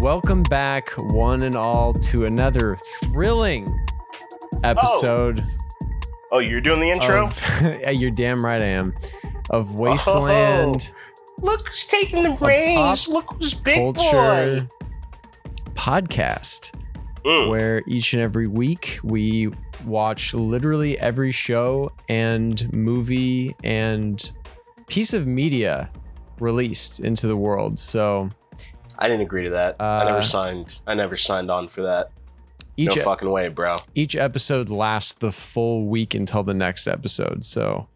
Welcome back, one and all, to another thrilling episode. Oh, you're doing the intro? Of, yeah, you're damn right I am. Of Wasteland Look who's taking the reins. Look who's big Culture boy. podcast, Mm. where each and every week we watch literally every show and movie and piece of media released into the world. So I didn't agree to that. I Uh, never signed. I never signed on for that. each no fucking way, bro. each episode lasts the full week until the next episode. So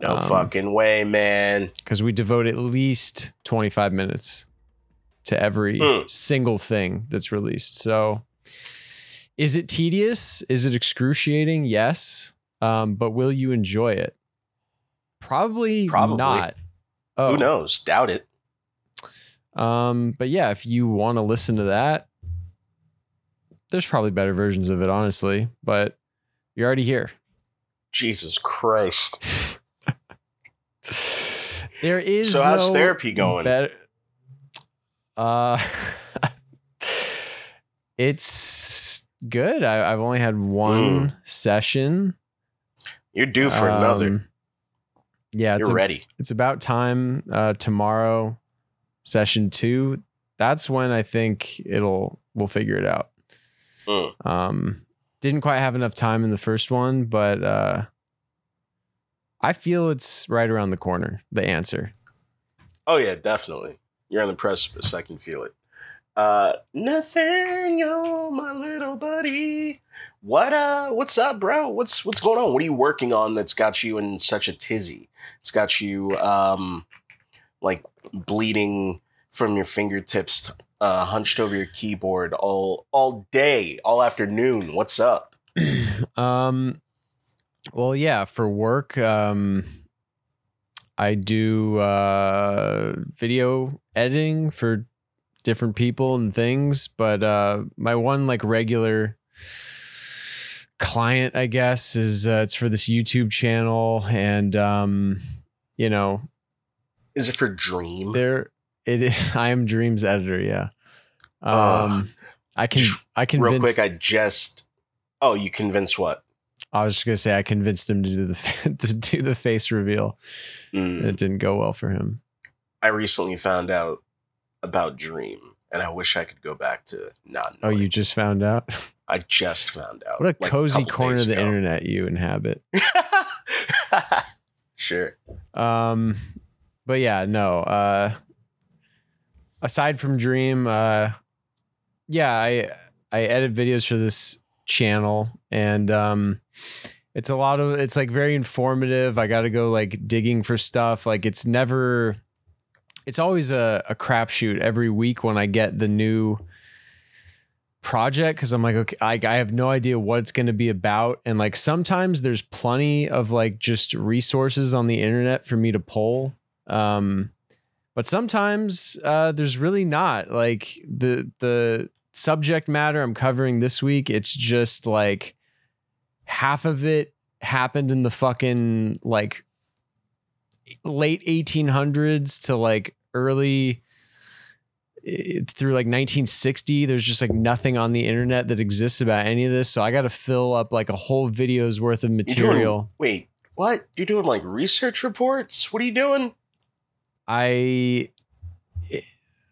No Um, fucking way, man. because we devote at least 25 minutes to every Mm. single thing that's released. So is it tedious? Is it excruciating? Yes. Um, but will you enjoy it? Probably, Probably. not. Oh, Who knows? Doubt it. Um, but yeah, if you want to listen to that, there's probably better versions of it, honestly. But you're already here. Jesus Christ. There is So how's no therapy going? better- uh, it's good. I, I've only had one session. You're due for another. Um, Yeah, it's You're a- ready. it's about time. Uh, tomorrow, session two. That's when I think it'll we'll figure it out. Mm. Um, didn't quite have enough time in the first one, but uh, I feel it's right around the corner. The answer. Oh yeah, definitely. You're on the precipice. I can feel it. Uh, Nathaniel, my little buddy. What uh? What's up, bro? What's what's going on? What are you working on that's got you in such a tizzy? It's got you um, like bleeding from your fingertips, uh, hunched over your keyboard all all day, all afternoon. What's up? um well yeah for work um i do uh video editing for different people and things but uh my one like regular client i guess is uh, it's for this youtube channel and um you know Is it for Dream? there it is i am dreams editor yeah Uh, um i can i can Real quick, I just. Oh, you convinced what? I was just gonna say I convinced him to do the to do the face reveal. Mm. It didn't go well for him. I recently found out about Dream, and I wish I could go back to not. Oh, you just found out? I just found out. What a like, cozy couple corner of the ago. internet you inhabit. sure. Um, but yeah, no. Uh, aside from Dream, uh, yeah, I I edit videos for this channel, and um, it's a lot of it's like very informative. I got to go like digging for stuff. Like it's never, it's always a a crapshoot every week when I get the new project because I'm like, okay, I, I have no idea what it's going to be about. And like sometimes there's plenty of like just resources on the internet for me to pull. Um, but sometimes uh, there's really not like the the subject matter I'm covering this week. It's just like half of it happened in the fucking like late 1800s to like early through like 1960 there's just like nothing on the internet that exists about any of this so i got to fill up like a whole video's worth of You're doing- material wait, what? You're doing like research reports? What are you doing? I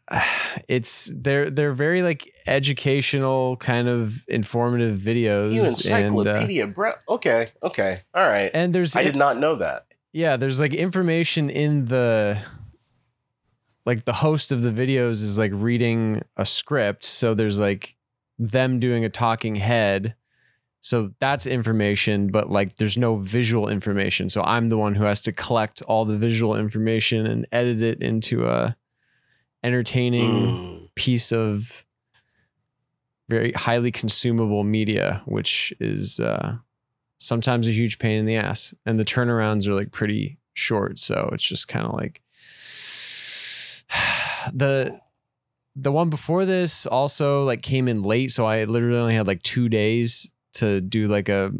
it's they're they're very like educational kind of informative videos You and uh, encyclopedia, bro. Okay, okay, all right. and there's I did not know that. yeah there's like information in the like the host of the videos is like reading a script so there's like them doing a talking head so that's information but like there's no visual information. So i'm the one who has to collect all the visual information and edit it into a entertaining Mm. piece of very highly consumable media which is uh sometimes a huge pain in the ass. And the turnarounds are like pretty short. So it's just kind of like the the one before this also like came in late. So i literally only had like two days to do like a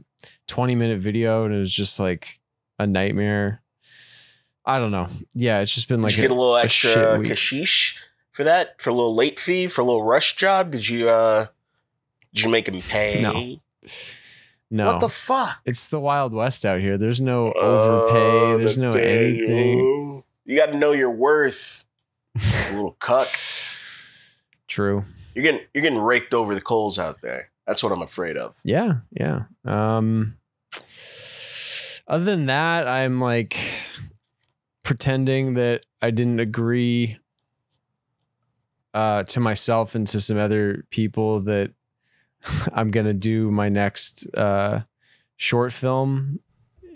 20 minute video and it was just like a nightmare i don't know yeah it's just been Did like you get a little extra week. kashish for that? For a little late fee? For a little rush job? Did you uh did you make him pay? No. No. What the fuck? it's the Wild West out here. There's no overpay. Oh, There's no anything. You got to know your worth, little cuck. True. You're getting you're getting raked over the coals out there. That's what I'm afraid of. Yeah, yeah. Um other than that, I'm like pretending that I didn't agree uh to myself and to some other people that I'm going to do my next uh short film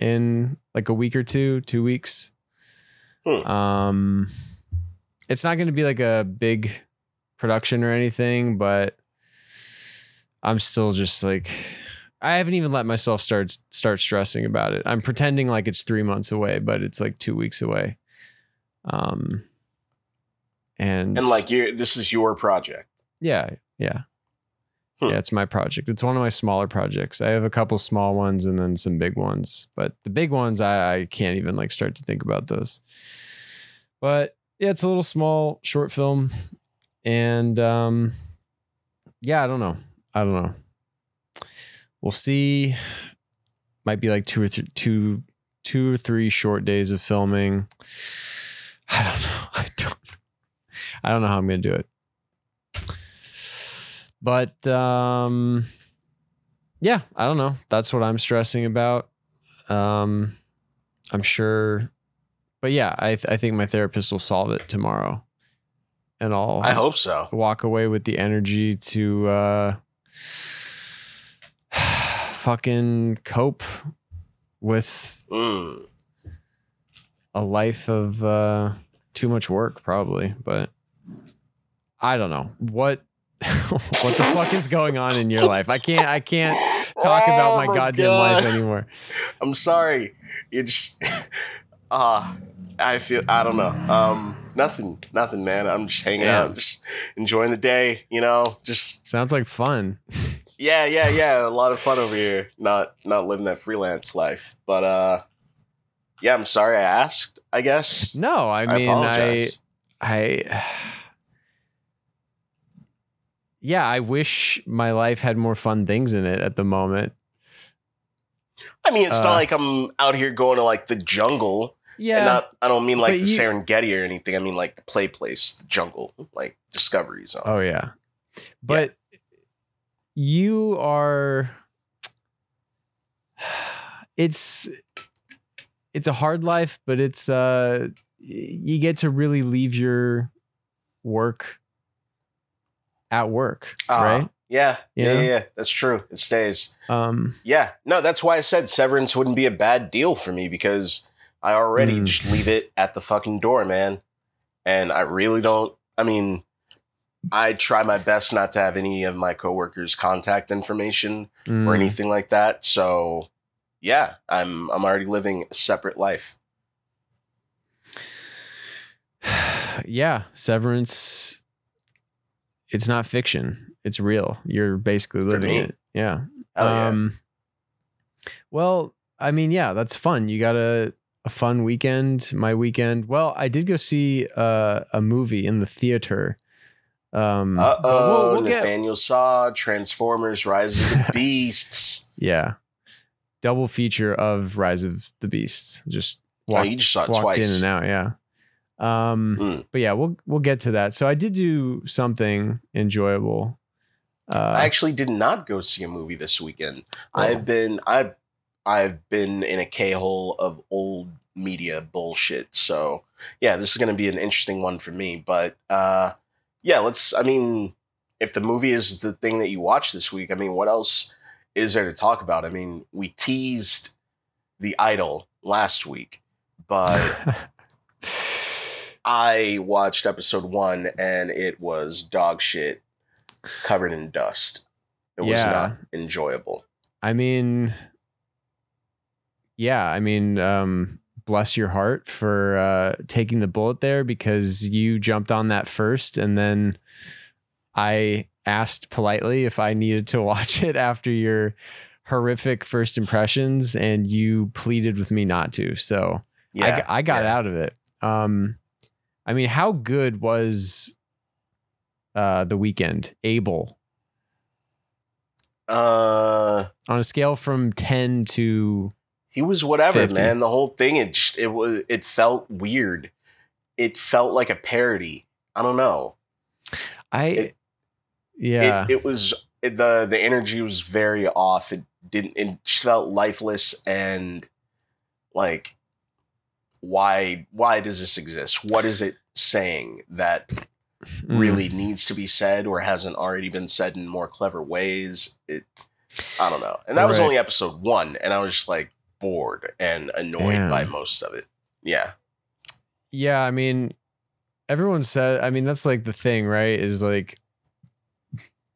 in like a week or two, 2 weeks. Hmm. Um it's not going to be like a big production or anything, but I'm still just like I haven't even let myself start start stressing about it. I'm pretending like it's three months away, but it's like two weeks away. Um, and And like you this is your project. yeah, yeah, Hmm. yeah. It's my project. It's one of my smaller projects. I have a couple small ones and then some big ones, but the big ones I, I can't even like start to think about those. But yeah, it's a little small short film, and um, yeah, I don't know. I don't know. We'll see. Might be like two or th- two, two or three short days of filming. I don't know. I don't. I don't know how I'm gonna do it. But um, yeah, I don't know. That's what I'm stressing about. Um, I'm sure, but yeah, I th- I think my therapist will solve it tomorrow, and I'll I hope so. walk away with the energy to uh fucking cope with Mm. a life of uh too much work probably but i don't know what what the fuck is going on in your life i can't i can't talk about Oh my, my goddamn God. life anymore I'm sorry. You just uh I feel I don't know. Um nothing, nothing, man. I'm just hanging Yeah. out, just enjoying the day, you know, just sounds like fun yeah, yeah, yeah. A lot of fun over here. Not not living that freelance life. But uh yeah, I'm sorry I asked, I guess. no i I mean i apologize. I yeah, I wish my life had more fun things in it at the moment. I mean, it's uh, not like I'm out here going to like the jungle. Yeah, And not I don't mean like But the you- Serengeti or anything. I mean like the play place, the jungle, like Discovery Zone. Oh yeah. But you are it's it's a hard life, but it's uh you get to really leave your work at work, Ah, right? Yeah, yeah, Yeah. yeah, yeah. That's true. It stays. Um Yeah, no, that's why I said severance wouldn't be a bad deal for me because I already Mm. just leave it at the fucking door, man. And I really don't. I mean, I try my best not to have any of my coworkers' contact information or mm, anything like that. So, yeah, I'm I'm already living a separate life. yeah, severance it's not fiction. It's real. You're basically living it. Yeah. Hell yeah. Um, well, I mean, yeah, that's fun. You got a, fun weekend. My weekend. Well, I did go see uh, a movie in the theater. Um, Uh we'll- oh, we'll get- Nathaniel saw Transformers: Rise of the Beasts. yeah, double feature of Rise of the Beasts. Just oh, you just saw it walked twice. in and out. Yeah. Um, Mm. but yeah, we'll we'll get to that. So I did do something enjoyable. Uh, I actually did not go see a movie this weekend. Oh. I've been I've I've been in a K hole of old media bullshit. So yeah, this is gonna be an interesting one for me. But uh yeah, let's I mean, if the movie is the thing that you watch this week, I mean, what else is there to talk about? I mean, we teased the idol last week, but I watched episode one and it was dog shit covered in dust. It was not enjoyable. I mean, yeah, I mean, um, bless your heart for uh, taking the bullet there because you jumped on that first, and then I asked politely if I needed to watch it after your horrific first impressions, and you pleaded with me not to. So I, Yeah, g- I got yeah. out of it. Um, I mean, how good was uh, the Weeknd? Abel. Uh, On a scale from 10 to he was whatever, 50. man. The whole thing it just, it was it felt weird. It felt like a parody. I don't know. I It- yeah. It, it was the the energy was very off. It didn't. It just felt lifeless and like why why does this exist? What is it saying that Mm. really needs to be said or hasn't already been said in more clever ways? It I don't know. And that was only episode one, and I was just like bored and annoyed Damn. by most of it. Yeah. Yeah, I mean, everyone said. I mean, that's like the thing, right? Is like,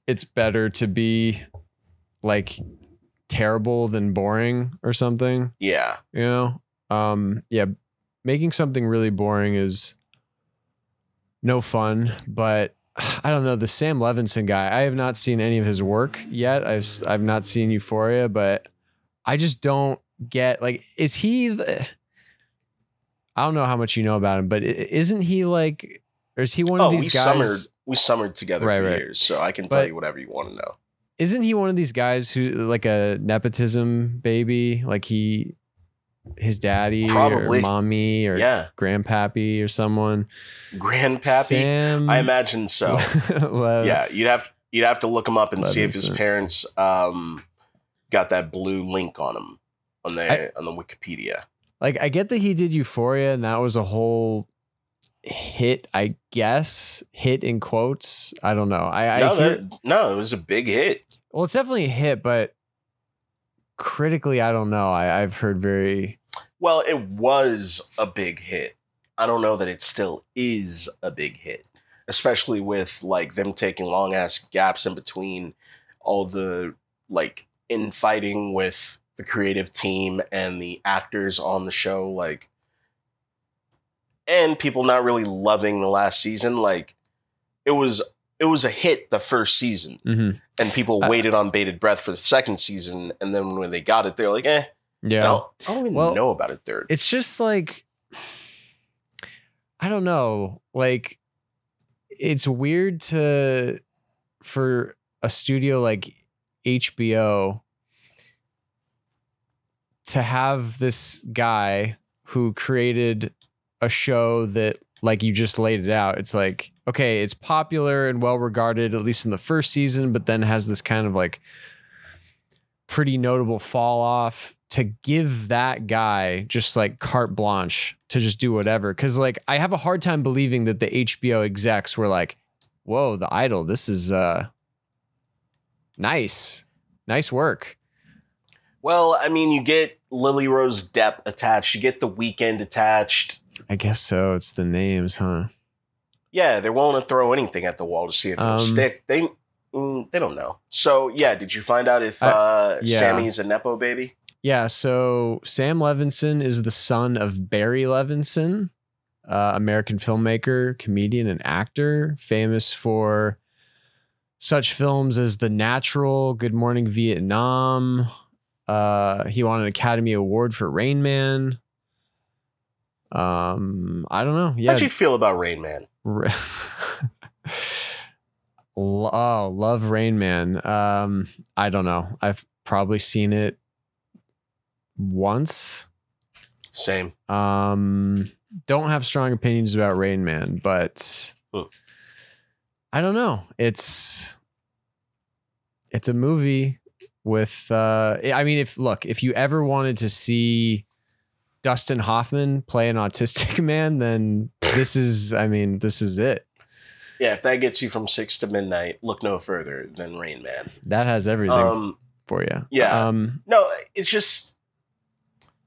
it's better to be like terrible than boring or something. Yeah. You know? Um, yeah, making something really boring is no fun. But I don't know the Sam Levinson guy. I have not seen any of his work yet. I've I've not seen Euphoria, but I just don't get like, is he? The, I don't know how much you know about him, but isn't he like, or is he one Oh, of we these guys? summered we summered together Right, for right. years, so I can tell But- you whatever you want to know. Isn't he one of these guys who like a nepotism baby? Like he, his daddy Probably. or mommy or Yeah. grandpappy or someone. Grandpappy. Sam. I imagine so. Yeah, you'd have you'd have to look him up and see if his parents um got that blue link on him on the I- on the Wikipedia. Like I get that he did Euphoria and that was a whole hit, I guess. Hit in quotes. I don't know. I, I no, hear, that, no, it was a big hit. well, it's definitely a hit, but critically, I don't know. I, I've heard very Well, it was a big hit. I don't know that it still is a big hit, especially with like them taking long ass gaps in between all the like infighting with the creative team and the actors on the show like and people not really loving the last season like it was it was a hit the first season Mhm. and people I- waited on bated breath for the second season and then when they got it they're like eh yeah. I, don't, I don't even Well, know about a third it's just like I don't know, like it's weird to for a studio like HBO to have this guy who created a show that like you just laid it out. It's like okay, it's popular and well regarded at least in the first season, but then has this kind of like pretty notable fall off to give that guy just like carte blanche to just do whatever. Cause like I have a hard time believing that the HBO execs were like, whoa, the idol, this is uh nice. Nice work. Well, I mean, you get Lily Rose Depp attached, you get the Weeknd attached. I guess so. It's the names, huh? Yeah, they're willing to throw anything at the wall to see if it'll Um, stick. They mm, they don't know. So yeah, did you find out if I- uh, yeah. Sammy's a nepo baby? Yeah, so Sam Levinson is the son of Barry Levinson, uh, American filmmaker, comedian, and actor, famous for such films as The Natural, Good Morning Vietnam. Uh, he won an Academy Award for Rain Man. Um, I don't know. Yeah, How'd you feel about Rain Man? Oh, love Rain Man. Um, I don't know. I've probably seen it once. Same. Um, don't have strong opinions about Rain Man, but Hmm. I don't know. It's it's a movie with uh I mean if look, if you ever wanted to see Dustin Hoffman play an autistic man, then this is I mean, this is it. Yeah, if that gets you from six to midnight, look no further than Rain Man. That has everything Um, for you. yeah. Um no, it's just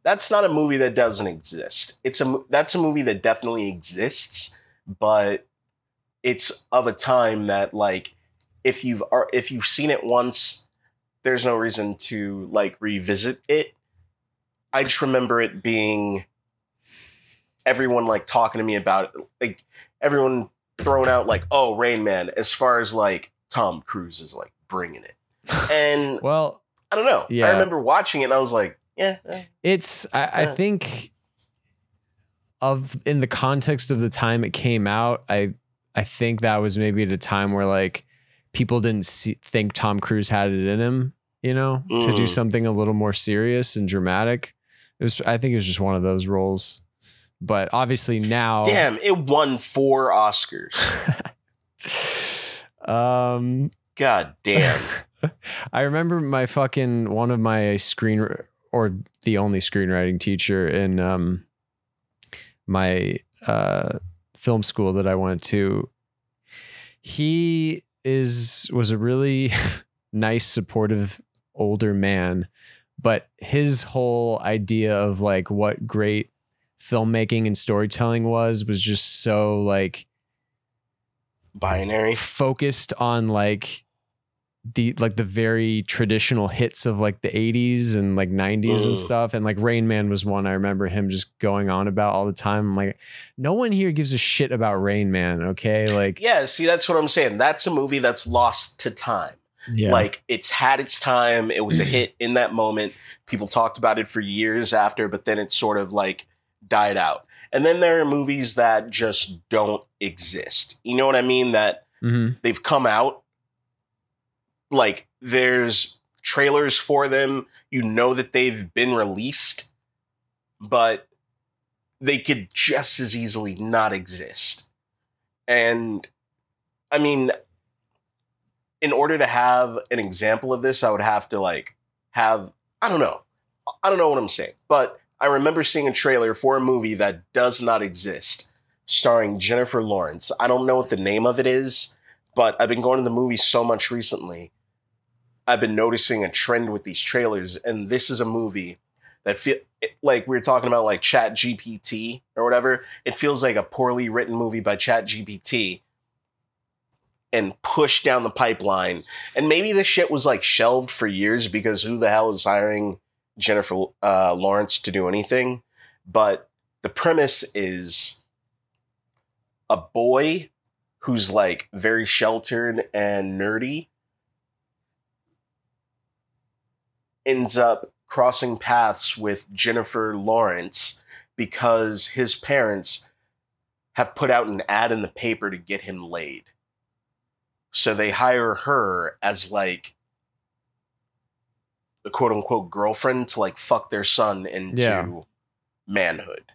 that's not a movie that doesn't exist. It's a that's a movie that definitely exists, but it's of a time that like if you've if you've seen it once, there's no reason to like revisit it. I just remember it being everyone like talking to me about it, like everyone throwing out like, "Oh, Rain Man," as far as like Tom Cruise is like bringing it, and well, I don't know. Yeah. I remember watching it and I was like, yeah. It's I, I think of in the context of the time it came out, I I think that was maybe at a time where like people didn't see, think Tom Cruise had it in him, you know, to do Mm. something a little more serious and dramatic. It was I think it was just one of those roles. But obviously now Damn, it won four Oscars. um God damn. I remember my fucking one of my screen or the only screenwriting teacher in um my uh film school that I went to. He is was a really nice supportive older man, but his whole idea of like what great filmmaking and storytelling was was just so like Binary. focused on like the like the very traditional hits of like the 80s and like 90s and Mm. stuff and like Rain Man was one I remember him just going on about all the time I'm like no one here gives a shit about Rain Man okay like Yeah, see, that's what I'm saying. That's a movie that's lost to time. Yeah Like it's had its time. It was a hit in that moment. People talked about it for years after, but then it sort of like died out. And then there are movies that just don't exist. You know what I mean? That Mhm. they've come out like there's trailers for them. You know that they've been released, but they could just as easily not exist. And I mean, in order to have an example of this, I would have to like have I don't know. I don't know what I'm saying, but I remember seeing a trailer for a movie that does not exist, starring Jennifer Lawrence. I don't know what the name of it is, but I've been going to the movies so much recently. I've been noticing a trend with these trailers, and this is a movie that feel like we were talking about like Chat GPT or whatever. It feels like a poorly written movie by Chat GPT and pushed down the pipeline. And maybe this shit was like shelved for years because who the hell is hiring Jennifer uh, Lawrence to do anything? But the premise is a boy who's like very sheltered and nerdy ends up crossing paths with Jennifer Lawrence because his parents have put out an ad in the paper to get him laid. So they hire her as like the quote unquote girlfriend to like fuck their son into Yeah. manhood.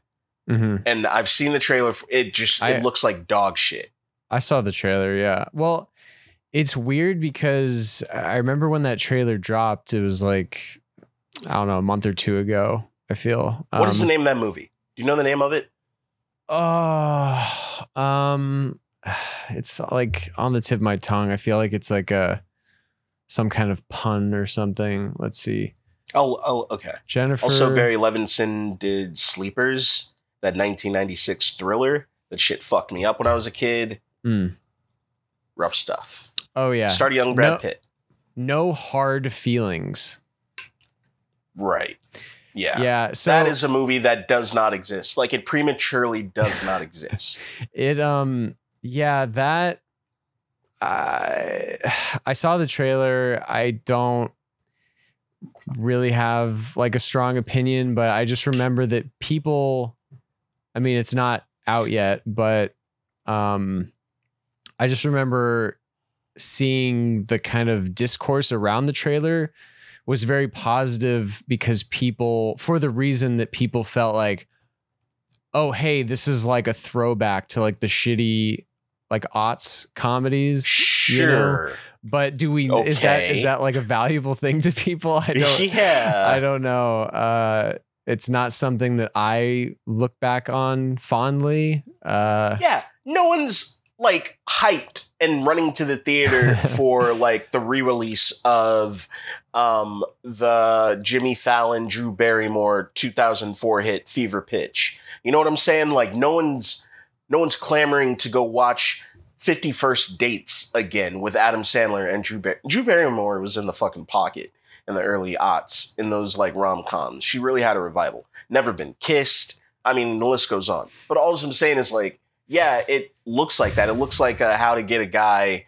Mhm. And I've seen the trailer. f- It just I- it looks like dog shit. I saw the trailer yeah well it's weird because I remember when that trailer dropped it was like I don't know a month or two ago I feel What is Um, the name of that movie? Do you know the name of it? Oh, um, it's like on the tip of my tongue. I feel like it's like a some kind of pun or something. Let's see. Oh, oh, okay. Jennifer. Also, Barry Levinson did Sleepers, that 1996 thriller. That shit fucked me up when I was a kid. Mm. Rough stuff. Oh yeah. Start young Brad No- Pitt. no hard feelings. Right. Yeah. Yeah. So that is a movie that does not exist. Like it prematurely does not exist. it um yeah that I I saw the trailer. I don't really have like a strong opinion, but I just remember that people I mean it's not out yet, but um I just remember seeing the kind of discourse around the trailer was very positive because people for the reason that people felt like oh hey this is like a throwback to like the shitty like aughts comedies you know? Sure. but do we is that is that like a valuable thing to people i don't yeah. i don't know uh it's not something that i look back on fondly uh yeah. No one's like hyped and running to the theater for like the re-release of um the Jimmy Fallon Drew Barrymore 2004 hit Fever Pitch. You know what I'm saying? Like no one's no one's clamoring to go watch 51st Dates again with Adam Sandler and Drew Bar- Drew Barrymore was in the fucking pocket in the early aughts in those like rom-coms. She really had a revival. Never been kissed. I mean, the list goes on. But all I'm saying is like, yeah, it looks like that. It looks like uh, how to get a guy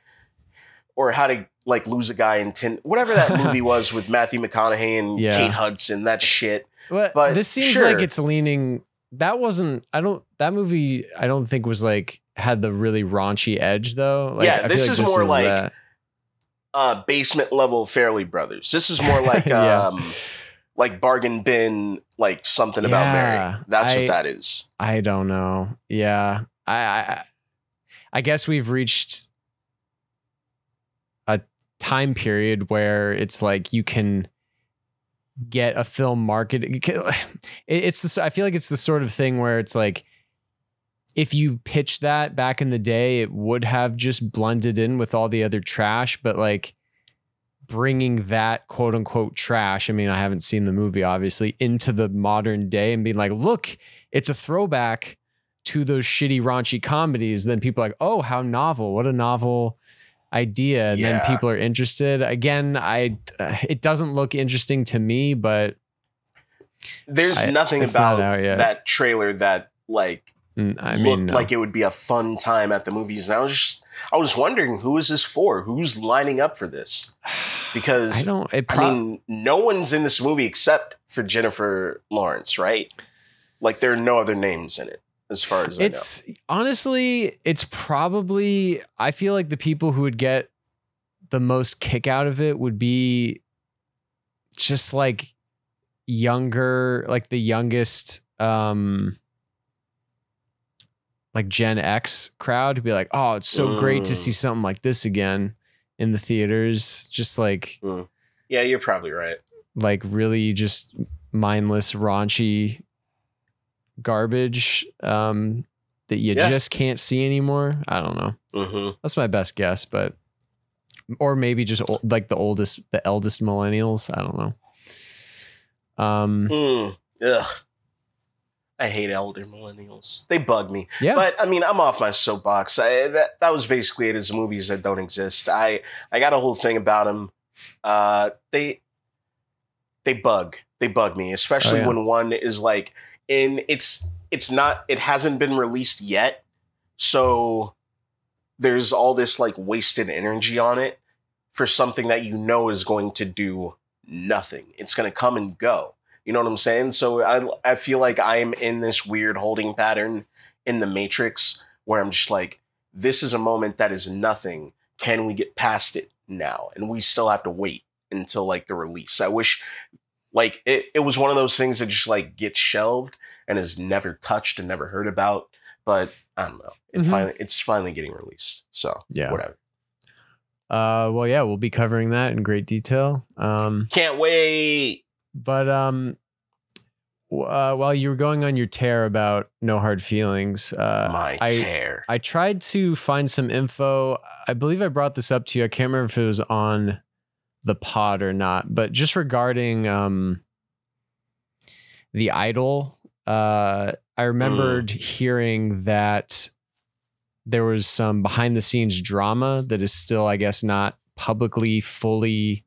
or how to like lose a guy in 10 whatever that movie was with Matthew McConaughey and Yeah. Kate Hudson, that shit. but, But this seems sure. like it's leaning that wasn't i don't that movie i don't think was like had the really raunchy edge though. Yeah, I this feel is more like- that. uh basement level Farrelly Brothers. This is more like Yeah. um like bargain bin, like something about Yeah, Mary. That's I- what that is. I don't know. Yeah, I, I I guess we've reached a time period where it's like you can get a film marketed. It's the, I feel like it's the sort of thing where it's like if you pitched that back in the day, it would have just blended in with all the other trash, but like bringing that quote unquote trash. I mean, I haven't seen the movie obviously into the modern day and being like, look, it's a throwback to those shitty raunchy comedies. Then people are like, oh, how novel! What a novel idea. And then people are interested. Again, I uh, it doesn't look interesting to me, but There's I- nothing it's not about that trailer that like mm, I looked no. like it would be a fun time at the movies. And I was just I was wondering who is this for? Who's lining up for this? Because I don't. It I mean, no one's in this movie except for Jennifer Lawrence, right? Like there are no other names in it, as far as I it's honestly, it's probably. I feel like the people who would get the most kick out of it would be just like younger, like the youngest, um, like Gen X crowd to be like, oh, it's so great to Mm. see something like this again in the theaters. Just like, know. Yeah, you're probably right. like really just mindless, raunchy garbage um, that you Yeah. just can't see anymore. I don't know. hmm That's my best guess, but or maybe just ol- like the oldest, the eldest millennials. I don't know. Um, Mm. Ugh. I hate elder millennials. They bug me. yeah, But I mean, I'm off my soapbox. I, that that was basically it. Is movies that don't exist. I I got a whole thing about them. Uh, they they bug. They bug me, especially Oh, yeah. when one is like in. It's it's not. It hasn't been released yet, so there's all this like wasted energy on it for something that you know is going to do nothing. It's going to come and go. You know what I'm saying? So I I feel like I'm in this weird holding pattern in the Matrix where I'm just like, this is a moment that is nothing. Can we get past it now? And we still have to wait until like the release. I wish like it, it was one of those things that just like gets shelved and is never touched and never heard about. But I don't know. It Mhm. finally it's finally getting released. So Yeah. whatever. uh, well, yeah, we'll be covering that in great detail. Um, Can't wait. But um, uh, while you were going on your tear about no hard feelings, uh, My I tear. I tried to find some info. I believe I brought this up to you. I can't remember if it was on the pod or not, but just regarding um, the idol, uh, I remembered hearing that there was some behind the scenes drama that is still, I guess, not publicly fully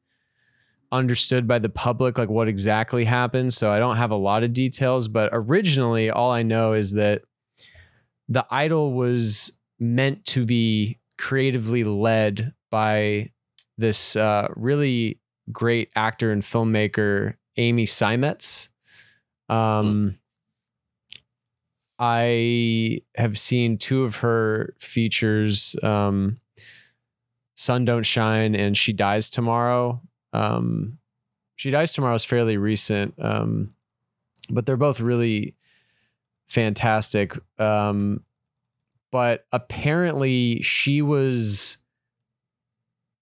understood by the public, like what exactly happened. So I don't have a lot of details, but originally, all I know is that the idol was meant to be creatively led by this uh, really great actor and filmmaker, Amy Seimetz. Um, I have seen two of her features, um, Sun Don't Shine and She Dies Tomorrow. Um, she Dies Tomorrow is fairly recent, um, but they're both really fantastic. Um, but apparently, she was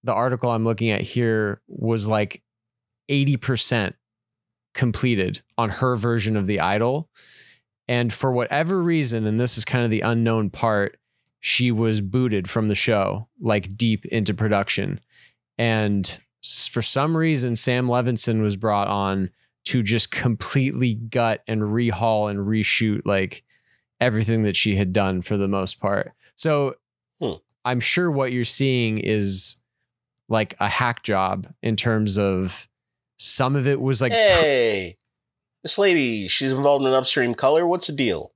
the article I'm looking at here was like 80% completed on her version of the idol. And for whatever reason, and this is kind of the unknown part, she was booted from the show, like deep into production. And for some reason, Sam Levinson was brought on to just completely gut and rehaul and reshoot like everything that she had done for the most part. So Hmm. I'm sure what you're seeing is like a hack job in terms of some of it was like hey, this lady, she's involved in an upstream color. What's the deal?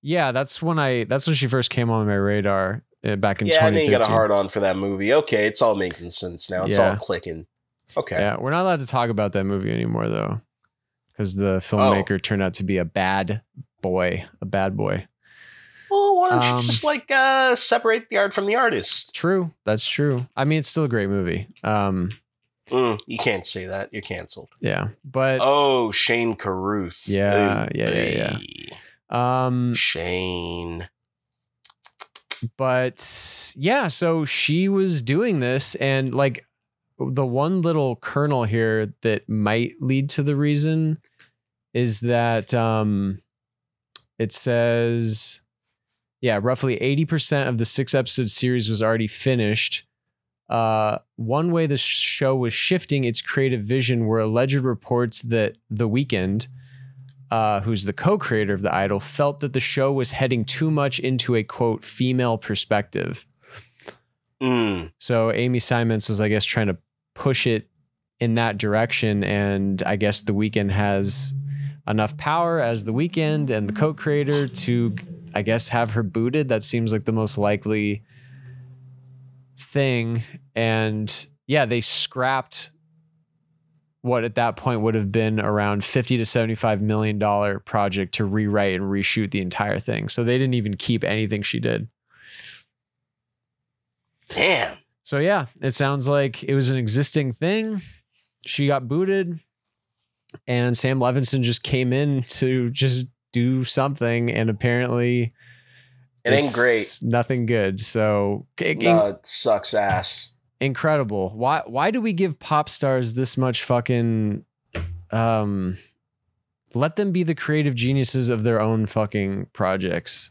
yeah that's when i that's when she first came on my radar uh, back in yeah, I didn't 2013 get a hard on for that movie. Okay, it's all making sense now. It's all clicking. Okay. yeah we're not allowed to talk about that movie anymore though because the Oh. filmmaker turned out to be a bad boy a bad boy Oh why don't Um, you just like uh, separate the art from the artist? True, that's true. I mean, it's still a great movie. Um, Mm, you can't say that. You're canceled. yeah, but Oh, Shane Carruth. Yeah, Ooh, yeah, yeah, yeah. um, Shane. but yeah, so she was doing this, and like the one little kernel here that might lead to the reason is that um, it says, yeah, roughly 80% of the six episode series was already finished. Uh, one way the show was shifting its creative vision were alleged reports that The Weeknd, uh, who's the co-creator of the Idol, felt that the show was heading too much into a quote female perspective. Mm, So Amy Seimetz was, I guess, trying to push it in that direction, and I guess The Weeknd has enough power as The Weeknd and the co-creator to, I guess, have her booted. That seems like the most likely thing. And yeah, they scrapped what at that point would have been around 50 to 75 million dollar project to rewrite and reshoot the entire thing. So they didn't even keep anything she did. damn. So yeah, it sounds like it was an existing thing. She got booted and Sam Levinson just came in to just do something and apparently It ain't great. Nothing good. So in- No, it sucks ass. incredible. Why why do we give pop stars this much fucking um let them be the creative geniuses of their own fucking projects.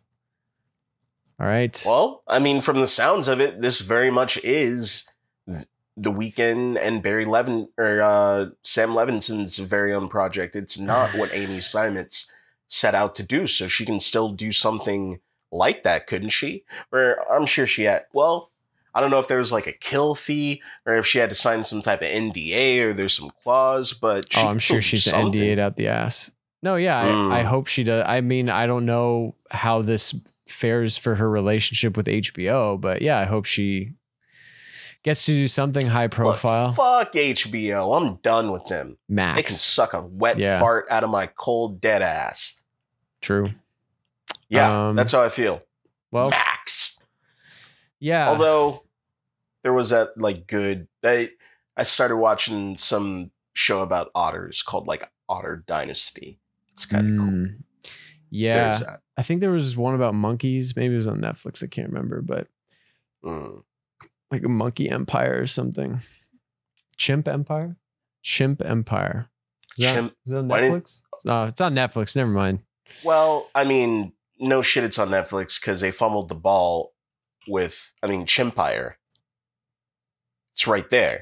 All right. Well, I mean, from the sounds of it, this very much is the Weeknd and Barry Levin or uh, Sam Levinson's very own project. It's not what Amy Seimetz set out to do, so she can still do something like that, couldn't she? Or I'm sure she had. Well, I don't know if there was like a kill fee or if she had to sign some type of NDA or there's some clause, but oh, I'm sure she's something. NDA'd out the ass. No, yeah, Mm. I, I hope she does. I mean, I don't know how this fares for her relationship with HBO, but yeah, I hope she gets to do something high Look, profile. fuck HBO. I'm done with them. Max. They can suck a wet Yeah. fart out of my cold dead ass. True. Yeah, Um, that's how I feel. Well, Max. yeah. Although there was that like good I I started watching some show about otters called like Otter Dynasty. It's kind of cool. Mm, yeah. There's that. I think there was one about monkeys. Maybe it was on Netflix. I can't remember, but Mm. Like a monkey empire or something. Chimp empire? Chimp empire. Is that, Chimp- is that on Netflix? No, it's on Netflix. Never mind. Well, I mean, no shit it's on Netflix because they fumbled the ball with I mean Chimpire. It's right there.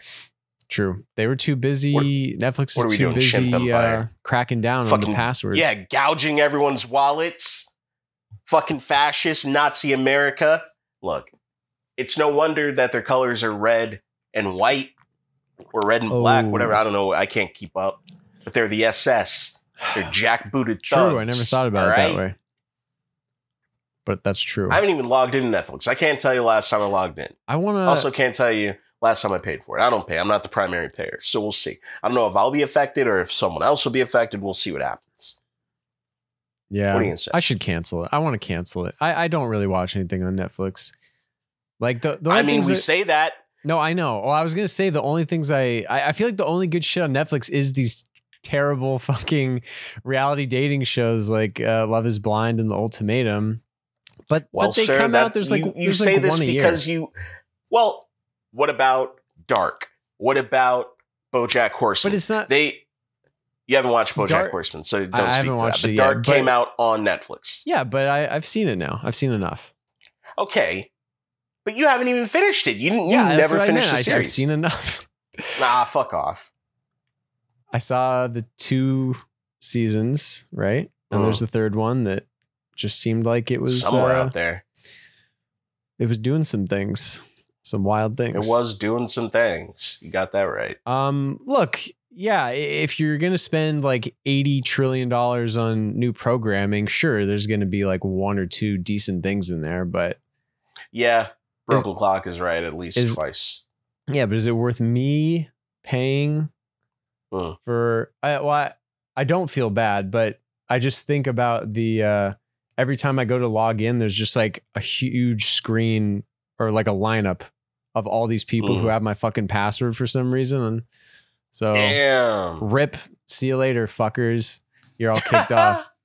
True. They were too busy. Netflix what are is too doing, busy uh, cracking down on Fucking- the passwords. Yeah, gouging everyone's wallets. Fucking fascist Nazi America. Look, it's no wonder that their colors are red and white or red and black, Oh. whatever. I don't know. I can't keep up. But they're the SS. They're jackbooted True. I never thought about it that way. But that's true. I haven't even logged into Netflix. I can't tell you last time I logged in. I want to. also, can't tell you last time I paid for it. I don't pay. I'm not the primary payer. So we'll see. I don't know if I'll be affected or if someone else will be affected. We'll see what happens. yeah. What are you say? I should cancel it. I want to cancel it. I, I don't really watch anything on Netflix. Like the, the I mean, we that- say that. No, I know. Well, I was gonna say the only things I, I I feel like the only good shit on Netflix is these terrible fucking reality dating shows like uh, Love Is Blind and The Ultimatum. But Well, but they sir, come out. There's like you, you there's say like this because you. Well, what about Dark? What about BoJack Horseman? But it's not. they. You haven't watched BoJack Dark- Horseman, so don't I speak to that. But yet, Dark but- came out on Netflix. yeah, but I I've seen it now. I've seen enough. Okay, but you haven't even finished it. You, didn't- you yeah, never finished the I, I've seen enough. Nah, fuck off. I saw the two seasons, right? And there's Mhm. the third one that just seemed like it was Somewhere uh, out there, it was doing some things, some wild things. it was doing some things. You got that right. Um, look, yeah, if you're gonna spend like eighty trillion dollars on new programming, sure, there's gonna be like one or two decent things in there, but Yeah, Broken Clock is right at least is- twice. yeah, but is it worth me paying Mm. for? I, well, I, I don't feel bad, but I just think about the uh, every time I go to log in, there's just like a huge screen or like a lineup of all these people who Mm. have my fucking password for some reason. And so Damn. rip, see you later, fuckers. You're all kicked off.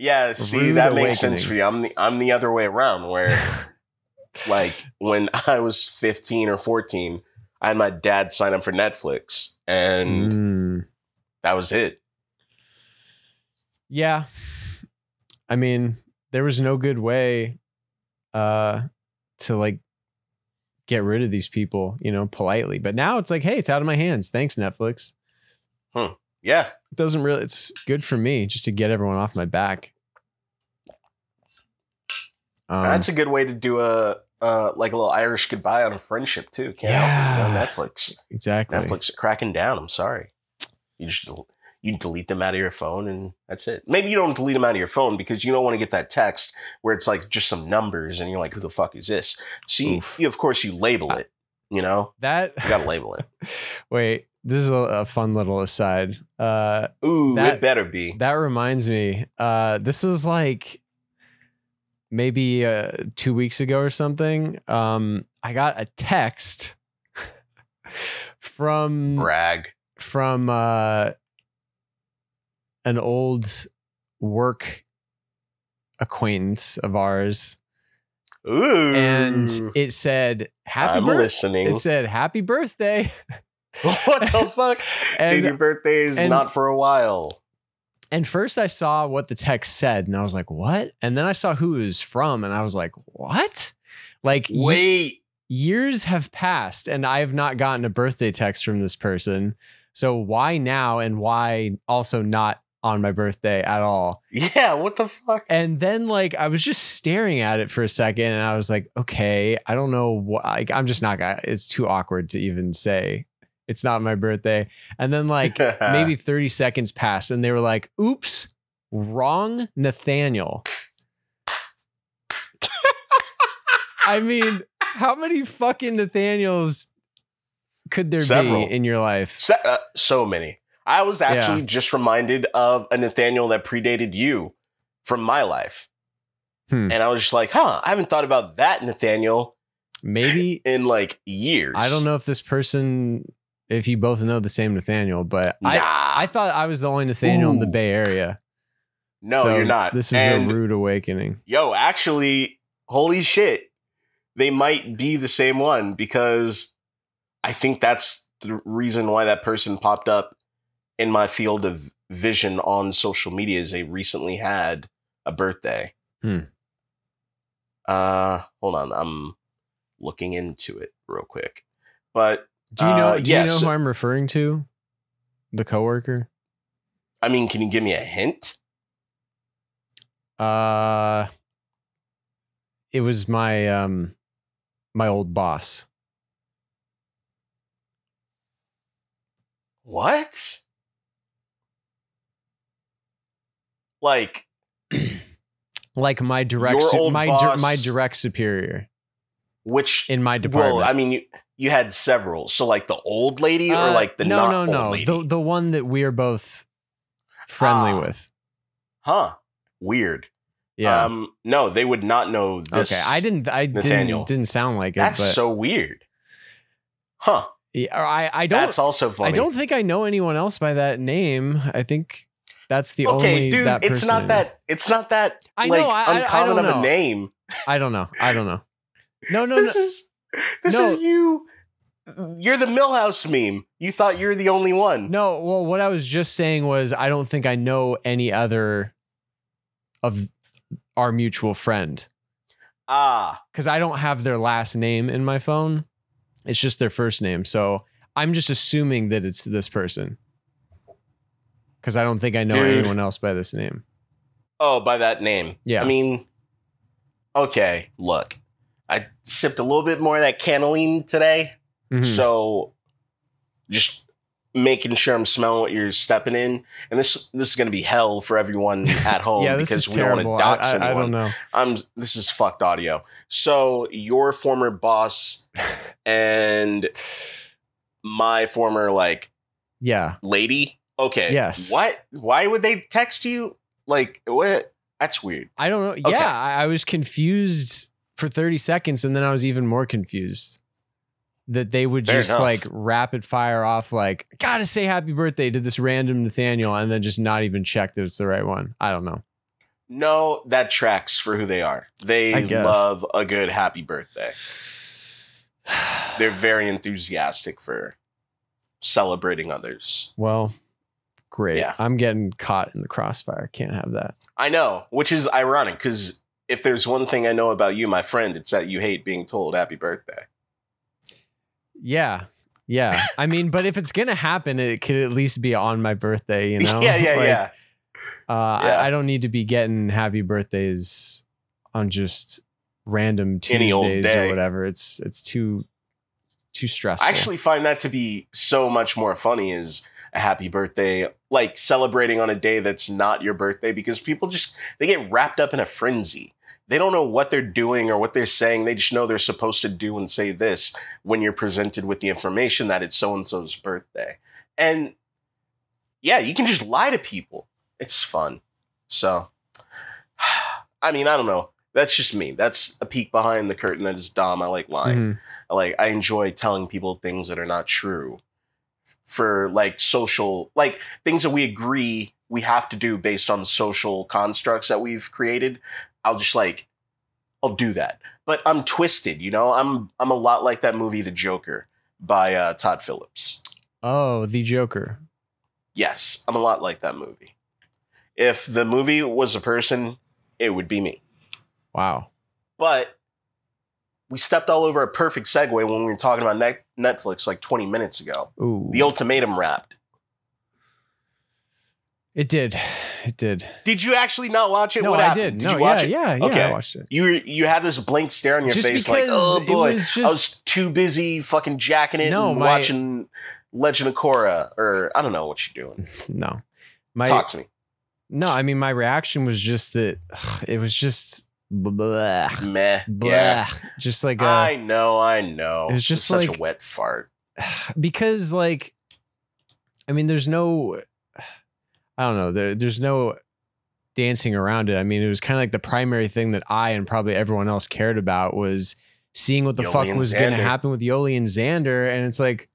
Yeah, see Rude that makes sense for you. I'm the I'm the other way around where like when I was 15 or 14, I had my dad sign up for Netflix and Mm, that was it. yeah. I mean, there was no good way uh to like get rid of these people, you know, politely. But now it's like, hey, it's out of my hands. Thanks, Netflix. Huh? Yeah. It doesn't really it's good for me just to get everyone off my back. Um, That's a good way to do a uh, like a little Irish goodbye on a friendship too. Can't help it. You Yeah. Netflix. exactly. Netflix are cracking down. I'm sorry. You just you delete them out of your phone and that's it. Maybe you don't delete them out of your phone because you don't want to get that text where it's like just some numbers and you're like, who the fuck is this? See, you, of course you label it. You know, That you gotta label it. wait, this is a, a fun little aside. Uh Ooh, That- it better be. That reminds me. Uh, this was like maybe uh, two weeks ago or something. Um, I got a text from Brag. from uh, an old work acquaintance of ours, Ooh, and it said "Happy I'm birthday." listening. It said "Happy birthday." what the fuck, And- dude? Your birthday is and- not for a while. And first I saw what the text said and I was like, what? And then I saw who it was from and I was like, what? Like Wait, years have passed and I have not gotten a birthday text from this person. So why now and why also not on my birthday at all? yeah, what the fuck? And then like I was just staring at it for a second and I was like, okay, I don't know what like, I'm just not gonna it's too awkward to even say it's not my birthday. And then like maybe 30 seconds passed and they were like, oops, wrong Nathaniel. I mean, how many fucking Nathaniels could there Several. be in your life? so, uh, so many. I was actually just reminded of a Nathaniel that predated you from my life. Hmm. And I was just like, huh, I haven't thought about that Nathaniel Maybe in like years. I don't know if this person, if you both know the same Nathaniel, but Nah. I, I thought I was the only Nathaniel in the Bay Area. no, So you're not. This is and a rude awakening. yo, actually, holy shit, they might be the same one because I think that's the reason why that person popped up in my field of vision on social media is they recently had a birthday. Hmm. Uh, hold on, I'm looking into it real quick. But Do you know? Uh, do you know who I'm referring to? The coworker. I mean, can you give me a hint? Uh, it was my um, my old boss. What? Like, like my direct su- my di- my direct superior which in my department. Well, I mean, you, you had several. So, like the old lady or Uh, like the no not no old no lady? the the one that we are both friendly Ah, with. huh? Weird. Yeah. Um, no, they would not know this. okay. I didn't. I Nathaniel. didn't didn't sound like it. That's but so weird. Huh? yeah, I I don't. That's also funny. I don't think I know anyone else by that name. I think that's the okay, only dude. that It's not that. It's not that. I like, know, I- I- I uncommon don't of know. a name. I don't know. I don't know. No, no, this no. is. This No. is you. You're the Milhouse meme. You thought you're the only one. No, well, what I was just saying was I don't think I know any other of our mutual friend Ah, because I don't have their last name in my phone. It's just their first name. So I'm just assuming that it's this person because I don't think I know Dude. anyone else by this name. oh, by that name. Yeah. I mean, okay. Look, I sipped a little bit more of that cannellini today. Mhm. So just making sure I'm smelling what you're stepping in. And this this is gonna be hell for everyone at home yeah, because we don't want to I, dox I, I anyone. don't know. I'm this is fucked audio. So your former boss and my former like Yeah. lady. Okay. Yes. What? Why would they text you? Like what? That's weird. I don't know. Okay. Yeah, I, I was confused for 30 seconds and then I was even more confused that they would Fair just enough. like rapid fire off like gotta say happy birthday to this random Nathaniel and then just not even check that it's the right one. I don't know. No, that tracks for who they are. They love a good happy birthday. They're very enthusiastic for celebrating others. well, great. Yeah. I'm getting caught in the crossfire. Can't have that. I know, which is ironic because if there's one thing I know about you, my friend, it's that you hate being told happy birthday. Yeah. Yeah. I mean, but if it's gonna happen, it could at least be on my birthday, you know? yeah, yeah, Like, yeah. Uh, Yeah. I, I don't need to be getting happy birthdays on just random Tuesdays day. or whatever. It's it's too too stressful. I actually find that to be so much more funny is a happy birthday, like celebrating on a day that's not your birthday because people just they get wrapped up in a frenzy. They don't know what they're doing or what they're saying. They just know they're supposed to do and say this when you're presented with the information that it's so and so's birthday. And yeah, you can just lie to people. It's fun. So, I mean, I don't know. That's just me. That's a peek behind the curtain. That is Dom. I like lying Mhm. like i enjoy telling people things that are not true for like social like things that we agree we have to do based on social constructs that we've created i'll just like i'll do that but i'm twisted you know i'm i'm a lot like that movie the joker by uh, todd phillips Oh, the Joker. yes i'm a lot like that movie if the movie was a person it would be me Wow. but we stepped all over a perfect segue when we were talking about netflix like 20 minutes ago Ooh. The ultimatum wrapped. It did. It did. Did you actually not watch it? no, what I happened? did. no, you watch yeah, it? yeah, yeah. Okay. I watched it. You you had this blank stare on your Just face, like, oh boy, was I was too busy fucking jacking it No, and my- watching Legend of Korra, or I don't know what you're doing. No. My Talk to me, no, I mean my reaction was just that it was just blah, meh. blah, Yeah, just like a, I know, I know. It was just such like- a wet fart. because like i mean there's no i don't know there, there's no dancing around it. I mean it was kind of like the primary thing that i and probably everyone else cared about was seeing what the Yoli fuck was going to happen with yoli and xander and it's like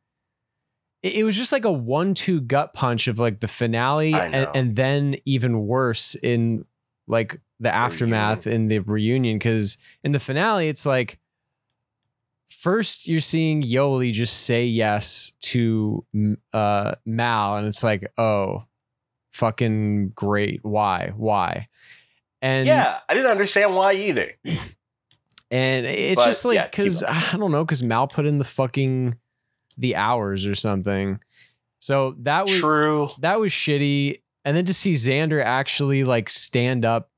it, it was just like a one-two gut punch of like the finale and, and then even worse in like the aftermath in the reunion because in the finale it's like first you're seeing Yoli just say yes to uh, Mal, and it's like, oh, fucking great. Why? Why? And yeah, I didn't understand why either. and it's But, just like because on. I don't know because Mal put in the fucking the hours or something. So that was True. that was shitty. And then to see Xander actually like stand up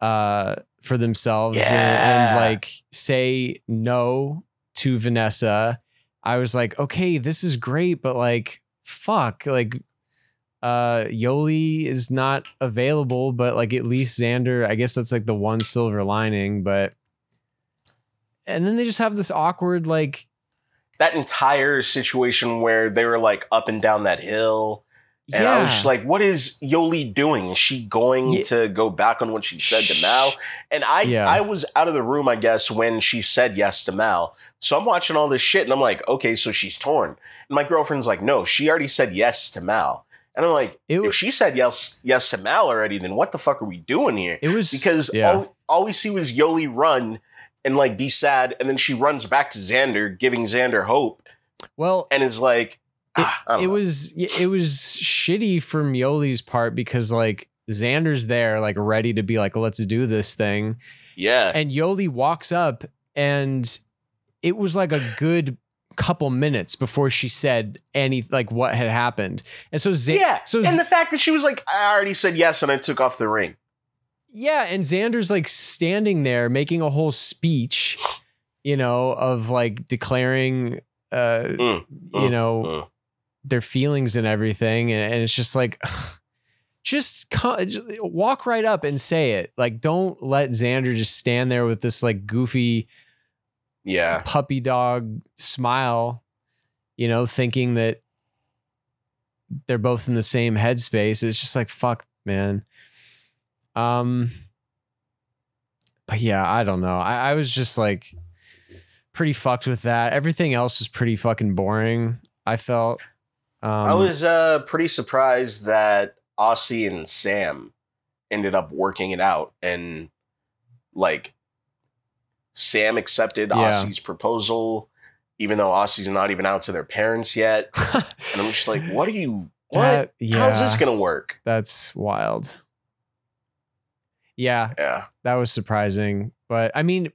uh for themselves and, and, like say no to Vanessa, I was like, okay, this is great, but like fuck, like uh Yoli is not available, but like at least Xander, I guess that's like the one silver lining, but and then they just have this awkward like That entire situation where they were like up and down that hill. And I was just like, what is Yoli doing? Is she going Yeah. to go back on what she said to Mal? And I Yeah. I was out of the room, I guess, when she said yes to Mal. So I'm watching all this shit and I'm like, okay, so she's torn. And my girlfriend's like, no, she already said yes to Mal. And I'm like, It if she said yes yes to Mal already, then what the fuck are we doing here? it was Because yeah. all, all we see was Yoli run and like be sad, and then she runs back to Xander, giving Xander hope, well and is like, ah, I it was it was shitty from Yoli's part because like Xander's there like ready to be like let's do this thing yeah. and Yoli walks up and it was like a good couple minutes before she said any like what had happened and so Z- yeah. so and Z- the fact that she was like, I already said yes, and I took off the ring. yeah and Xander's like standing there making a whole speech you know of like declaring uh Mm, you mm, know mm. their feelings and everything and, and it's just like just, co- just walk right up and say it like don't let xander just stand there with this like goofy Yeah. puppy dog smile you know thinking that they're both in the same headspace it's just like fuck man Um, but yeah, I don't know. I, I was just like pretty fucked with that. Everything else was pretty fucking boring. I felt. Um, I was uh, pretty surprised that Aussie and Sam ended up working it out and like Sam accepted Yeah. Aussie's proposal, even though Aussie's not even out to their parents yet. And I'm just like, what are you what? That- yeah, How's this gonna work? That's wild. Yeah, Yeah. that was surprising. But I mean,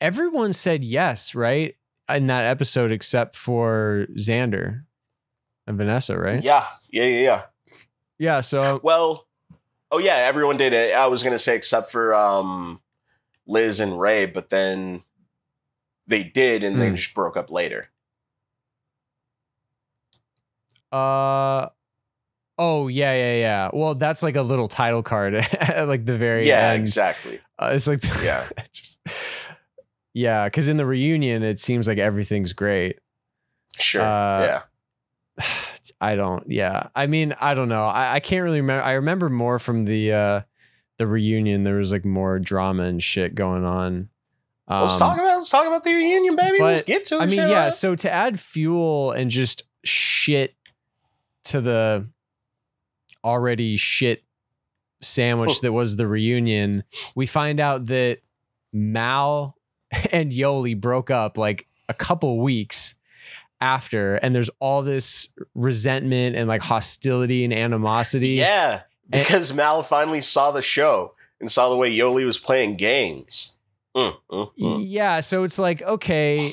everyone said yes, right? In that episode, except for Xander and Vanessa, right? Yeah. Yeah, yeah, yeah. Yeah. So Well, oh yeah, everyone did it. I was gonna say except for um Liz and Rae, but then they did and they Hmm. just broke up later. Uh oh yeah yeah yeah. Well, that's like a little title card at like the very yeah, end. exactly. Uh, it's like Yeah. just yeah, because in the reunion it seems like everything's great. Sure. Uh, yeah. I don't. Yeah, I mean I don't know. I, I can't really remember. I remember more from the uh the reunion. There was like more drama and shit going on. Um, let's talk about let's talk about the reunion, baby. Let's get to it. I mean, yeah. right? So to add fuel and just shit to the already shit sandwich that was the reunion, we find out that Mal and Yoli broke up like a couple weeks after, and there's all this resentment and like hostility and animosity. Yeah, because Mal finally saw the show and saw the way Yoli was playing games. Mm, mm, mm. Yeah, so it's like, okay,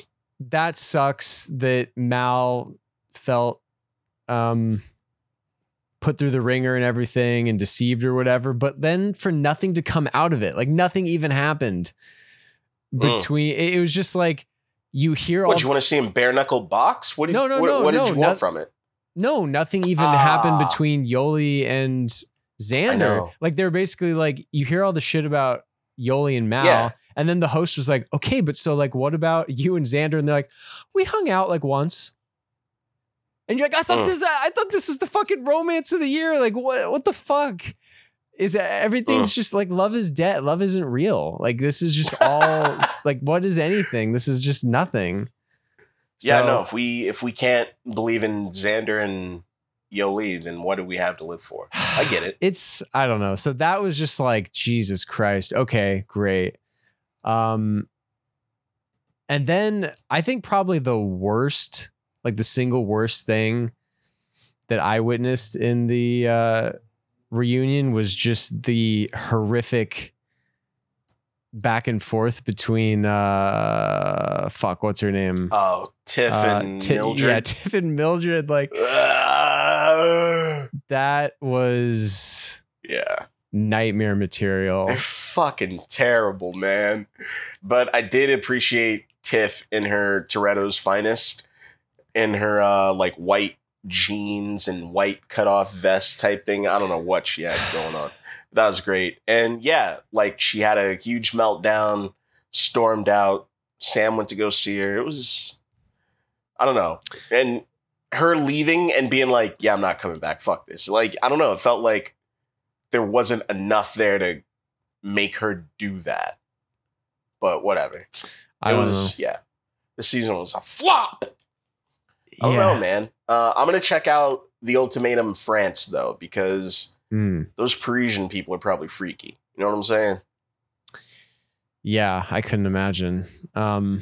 that sucks that Mal felt um put through the ringer and everything and deceived or whatever, but then for nothing to come out of it. Like nothing even happened Mm. between it, was just like you hear all What you want to see him bare knuckle box? What did, No, no, what, no, what did no, you want from it? no, nothing even happened Ah. between Yoli and Xander. Like they're basically like you hear all the shit about Yoli and Mal, Yeah. and then the host was like, "Okay, but so like, what about you and Xander?" And they're like, "We hung out like once." And you're like, "I thought Mm. this, I thought this was the fucking romance of the year. Like, what, what the fuck?" Is that everything's Mm. just like love is dead. Love isn't real. Like this is just all like what is anything? This is just nothing. yeah, So- no. If we if we can't believe in Xander and Yoli, then what do we have to live for? I get it. It's I don't know. So that was just like Jesus Christ. Okay, great. Um and then I think probably the worst, like the single worst thing that I witnessed in the uh reunion was just the horrific back and forth between uh fuck, what's her name? Oh, Tiff Uh, and Ti- Mildred. Yeah, Tiff and Mildred. Like That was yeah. nightmare material. They're fucking terrible, man. But I did appreciate Tiff in her Toretto's finest, in her uh, like white jeans and white cutoff vest type thing. I don't know what she had going on. That was great. And yeah, like she had a huge meltdown, stormed out. Sam went to go see her. It was, I don't know. And her leaving and being like, yeah, I'm not coming back. Fuck this. Like, I don't know. It felt like there wasn't enough there to make her do that. But whatever. I it was yeah. The season was a flop. I don't know, man. Uh, I'm gonna check out the Ultimatum France though, because Mm. those Parisian people are probably freaky. You know what I'm saying? Yeah, I couldn't imagine. Um,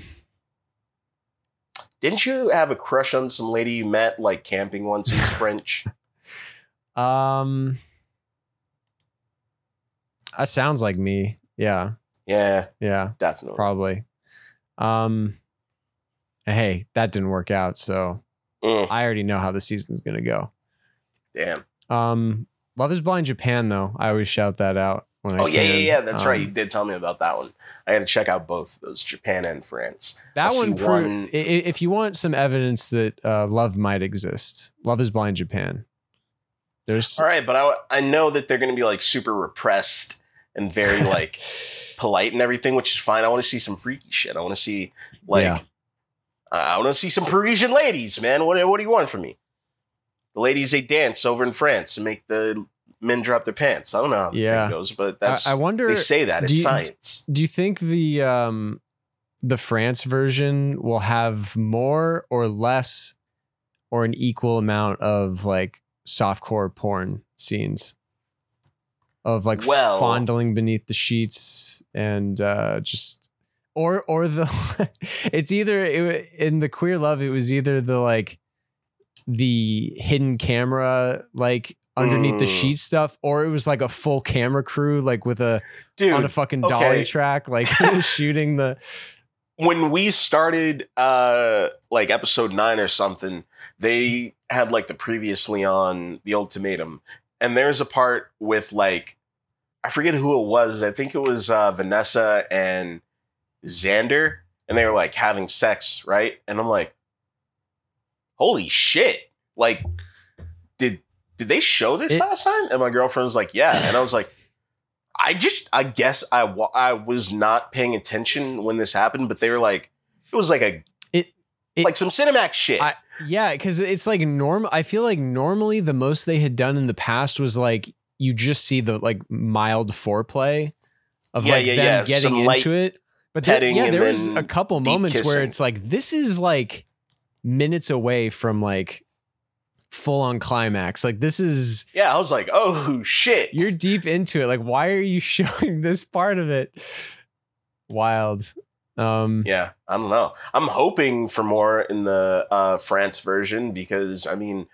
Didn't you have a crush on some lady you met like camping once who's French? um, that sounds like me. Yeah, Yeah, yeah, definitely. probably. Um, hey, that didn't work out, so Mm, I already know how the season's gonna go. damn. Um, Love is Blind Japan, though. I always shout that out when Oh yeah, yeah, can. yeah. That's right. Um, You did tell me about that one. I had to check out both those, Japan and France. That I one, pro- one- i- i- if you want some evidence that uh, love might exist, Love is Blind Japan. There's All right, but I I know that they're gonna be like super repressed and very like polite and everything, which is fine. I want to see some freaky shit. I want to see like Yeah. I want to see some Parisian ladies, man. What what do you want from me? The ladies they dance over in France and make the men drop their pants. I don't know how the Yeah. thing goes, but that's I, I wonder. they say that it's you- science. Do you think the um the France version will have more or less or an equal amount of like softcore porn scenes? Of like Well- fondling beneath the sheets and uh just or or the it's either it, in the queer love it was either the like the hidden camera like underneath the Mm. sheet stuff or it was like a full camera crew like with a Dude, on a fucking dolly okay. track, like shooting the. when we started uh like episode nine or something, they had like the previously on the ultimatum. And there's a part with like I forget who it was. I think it was uh Vanessa and Xander. And they were like having sex, right? And I'm like, holy shit. Like, did they show this It- last time? And my girlfriend was like, yeah. And I was like, I just, I guess I, wa- I was not paying attention when this happened, but they were like, it was like a, It- it- like some Cinemax shit. I- Yeah, because it's like norm. I feel like normally the most they had done in the past was like you just see the like mild foreplay of Yeah, like yeah, them yeah, getting some into it. But then, petting yeah, there was a couple moments where it's like this is like minutes away from like full on climax. Like this is yeah, I was like, oh shit. you're deep into it. Like why are you showing this part of it? Wild. Um yeah, I don't know. I'm hoping for more in the uh, France version because I mean,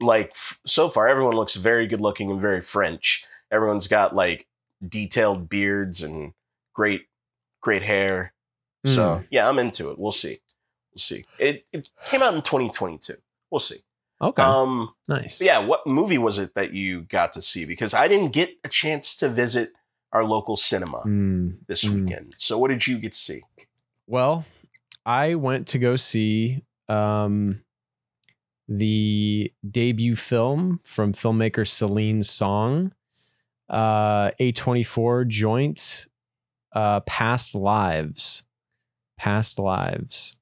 like f- so far, everyone looks very good looking and very French. Everyone's got like detailed beards and great, great hair. So Mm. yeah, I'm into it. We'll see. We'll see. It it came out in 2022. We'll see. Okay. Um, nice. yeah, what movie was it that you got to see? Because I didn't get a chance to visit our local cinema Mm. this Mm. weekend. So what did you get to see? Well, I went to go see um, the debut film from filmmaker Celine Song, uh, A24 joint, uh, Past Lives. Past Lives.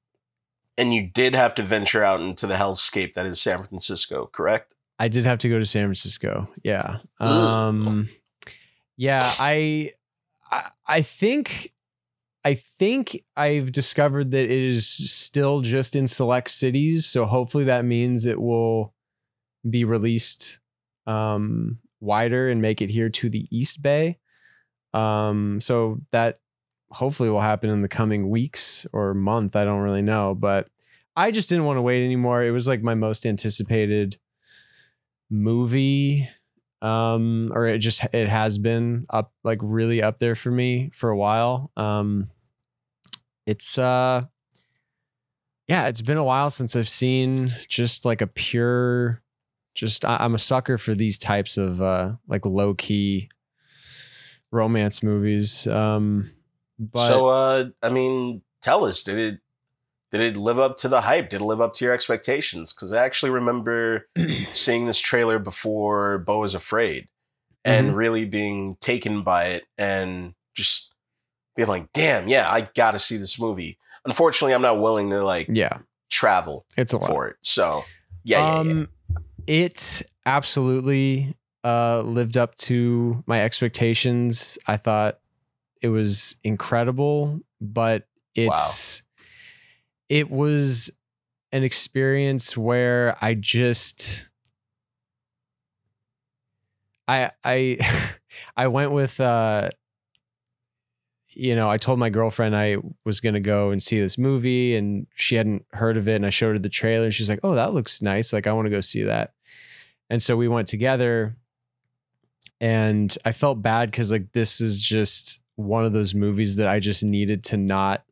And you did have to venture out into the hellscape that is San Francisco, correct? I did have to go to San Francisco. Yeah. Um yeah, I I I think I think I've discovered that it is still just in select cities, so hopefully that means it will be released um wider and make it here to the East Bay. Um so that hopefully will happen in the coming weeks or month, I don't really know, but I just didn't want to wait anymore. It was like my most anticipated movie um or it just it has been up like really up there for me for a while um it's uh yeah it's been a while since i've seen just like a pure just I, i'm a sucker for these types of uh like low key romance movies um but so uh I mean, tell us, did it did it live up to the hype? Did it live up to your expectations? Because I actually remember seeing this trailer before Beau is Afraid and Mm-hmm. really being taken by it and just being like, damn, yeah, I gotta see this movie. Unfortunately, I'm not willing to like yeah travel it's a lot for it. So yeah, yeah, yeah. um, it absolutely uh, lived up to my expectations. I thought it was incredible, but it's it was an experience where I just I I I went with uh you know, I told my girlfriend I was going to go and see this movie and she hadn't heard of it. And I showed her the trailer and she's like, oh, that looks nice. Like, I want to go see that. And so we went together and I felt bad because, like, this is just one of those movies that I just needed to not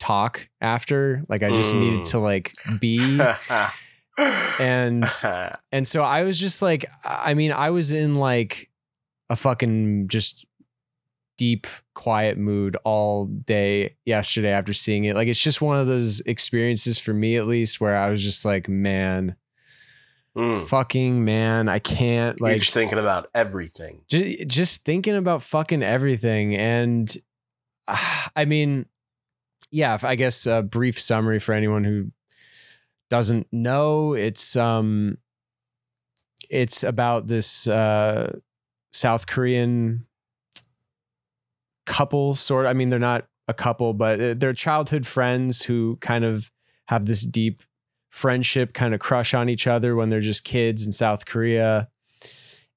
talk after. Like, I just Mm. needed to, like, be. and and so I was just like, I mean, I was in like a fucking just deep, quiet mood all day yesterday after seeing it. Like, it's just one of those experiences for me, at least, where I was just like, man, Mm. fucking man, I can't You're like just thinking about everything. just, just thinking about fucking everything. And uh, I mean, yeah, if- I guess a brief summary for anyone who doesn't know, it's um it's about this uh, South Korean couple, sort. of. I mean, they're not a couple, but uh, they're childhood friends who kind of have this deep friendship, kind of crush on each other when they're just kids in South Korea,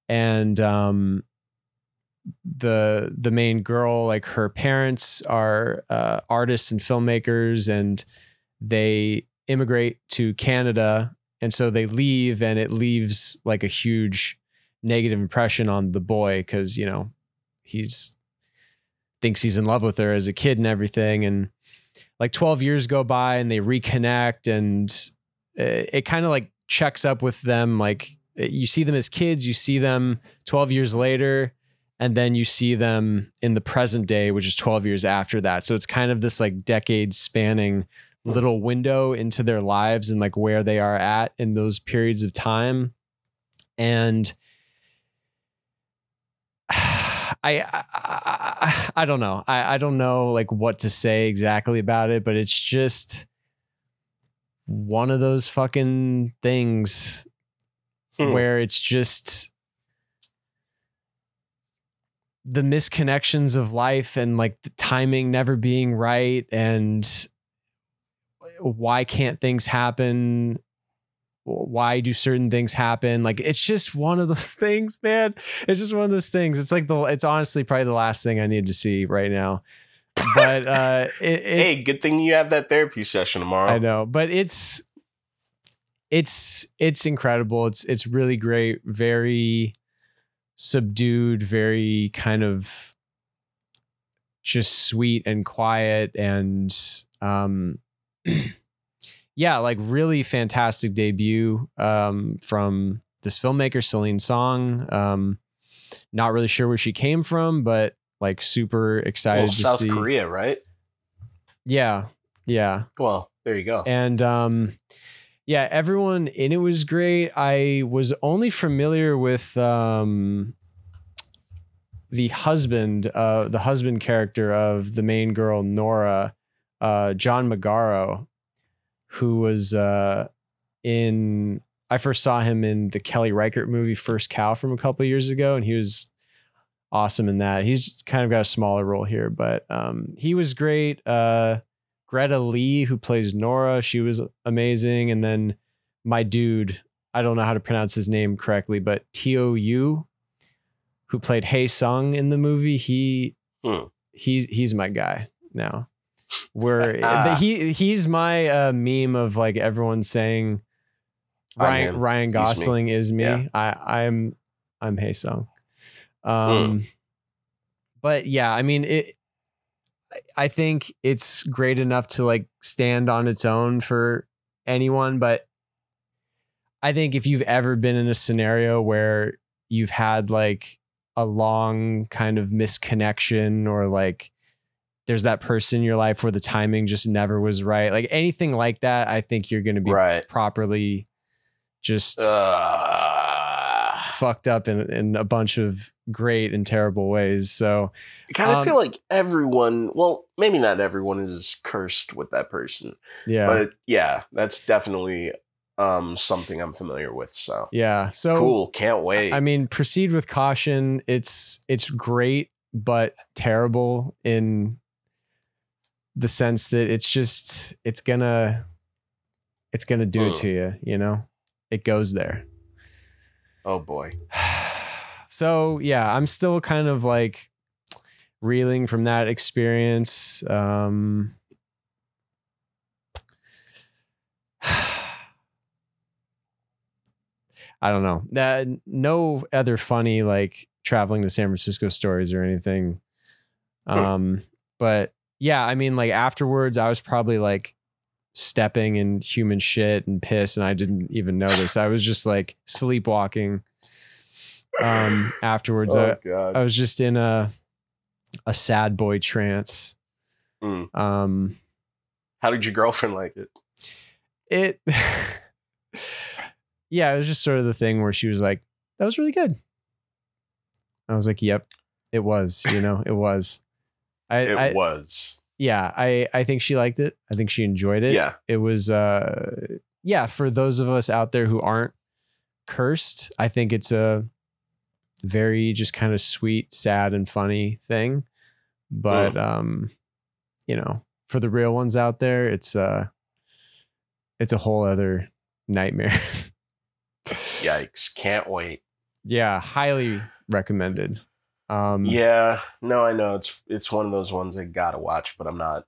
and um, the the main girl, like her parents, are uh, artists and filmmakers, and they immigrate to Canada, and so they leave, and it leaves like a huge negative impression on the boy because you know he's thinks he's in love with her as a kid and everything. And like 12 years go by and they reconnect and Uh, it, it kind of like checks up with them like uh, you see them as kids you see them 12 years later and then you see them in the present day which is 12 years after that so it's kind of this like decade spanning little window into their lives and like where they are at in those periods of time and I, I, I I don't know. I, I don't know like what to say exactly about it, but it's just one of those fucking things Hmm. where it's just the misconnections of life and like the timing never being right and why can't things happen? Why do certain things happen? Like it's just one of those things man. It's just one of those things. It's like the it's honestly probably the last thing i need to see right now but uh it, it, hey, good thing you have that therapy session tomorrow. I know, but it's it's it's incredible. It's it's really great. Very subdued. Very kind of just sweet and quiet and um yeah, like really fantastic debut um from this filmmaker Celine Song. Um not really sure where she came from, but like super excited Well, South see. Korea, right? Yeah. Yeah. Well, there you go. and um yeah everyone in it was great i was only familiar with um the husband uh the husband character of the main girl nora uh john magaro who was uh in i first saw him in the kelly reichardt movie first cow from a couple years ago and he was awesome in that he's kind of got a smaller role here but um he was great uh Greta Lee, who plays Nora, she was amazing. And then my dude, I don't know how to pronounce his name correctly, but Teo Yoo, who played Hae Sung in the movie, he Hmm. he's he's my guy now. Where he he's my uh, meme of like everyone saying Ryan. Ryan He's me. Gosling is me. Yeah. I I'm I'm Hae Sung. Um but yeah, I mean it I- I think it's great enough to like stand on its own for anyone, but I think if you've ever been in a scenario where you've had like a long kind of misconnection or like there's that person in your life where the timing just never was right, like anything like that, I think you're going to be right. properly just Uh, fucked up in, in a bunch of great and terrible ways. So I kind of Um, feel like everyone, well, maybe not everyone is cursed with that person, yeah. but yeah, that's definitely um something I'm familiar with. So yeah. So cool, can't wait. I mean, proceed with caution. It's it's great, but terrible in the sense that it's just it's gonna it's gonna do it Mm. to you. You know, it goes there. Oh boy, so yeah, I'm still kind of like reeling from that experience. Um, I don't know. That no other funny like traveling to San Francisco stories or anything. Um, but yeah, I mean, like afterwards, I was probably like stepping in human shit and piss, and I didn't even notice. I was just like sleepwalking. Um, afterwards, oh I, I was just in a a sad boy trance. Mm. Um, how did your girlfriend like it? it, yeah, it was just sort of the thing where she was like, "That was really good." I was like, "Yep, it was." You know, it was. I, It I was, yeah, I I think she liked it. I think she enjoyed it. yeah, It was uh, yeah, for those of us out there who aren't cursed. I think it's a very just kind of sweet, sad, and funny thing. But um, you know, for the real ones out there, it's uh it's a whole other nightmare. Yikes! Can't wait. yeah, highly recommended. Um Yeah, no, I know it's it's one of those ones I gotta watch, but I'm not.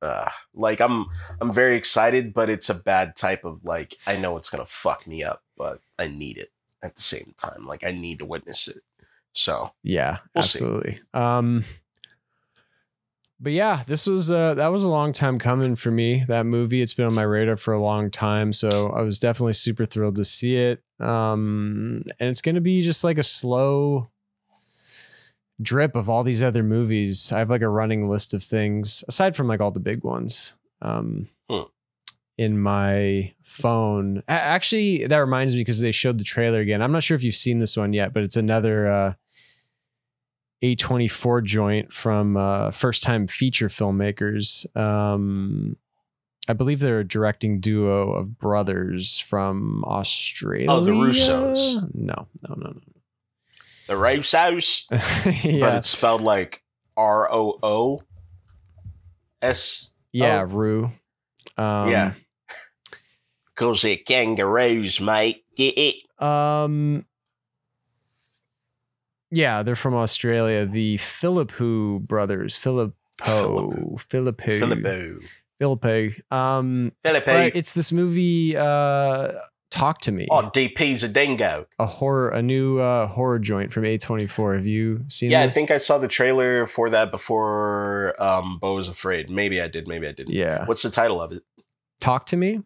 Uh, like I'm I'm very excited, but it's a bad type of like I know it's gonna fuck me up, but I need it at the same time. Like I need to witness it. So Yeah, We'll see. absolutely. Um but yeah, this was uh that was a long time coming for me. That movie, it's been on my radar for a long time, so I was definitely super thrilled to see it. Um and it's to be just like a slow drip of all these other movies. I have like a running list of things aside from like all the big ones. Um Hmm. in my phone. Actually, that reminds me because they showed the trailer again. I'm not sure if you've seen this one yet, but it's another uh A24 joint from uh, first time feature filmmakers. Um, I believe they're a directing duo of brothers from Australia. Oh, the Russos. No, no, no, no, the Rouse House, no. but it's spelled like R O O S. yeah. Rue. Um, Yeah. Cause they're kangaroos, mate. Get it? Um. Yeah, they're from Australia. The Philippou brothers, Filippo, Filippo. Filippo. Um, Filippo. but it's this movie. Uh, Talk to me, Oh, DP's a dingo. a horror, a new uh, horror joint from A24. Have you seen? Yeah, I think I saw the trailer for that before um, Beau was afraid. Maybe I did, maybe I didn't. Yeah, What's the title of it? Talk to me.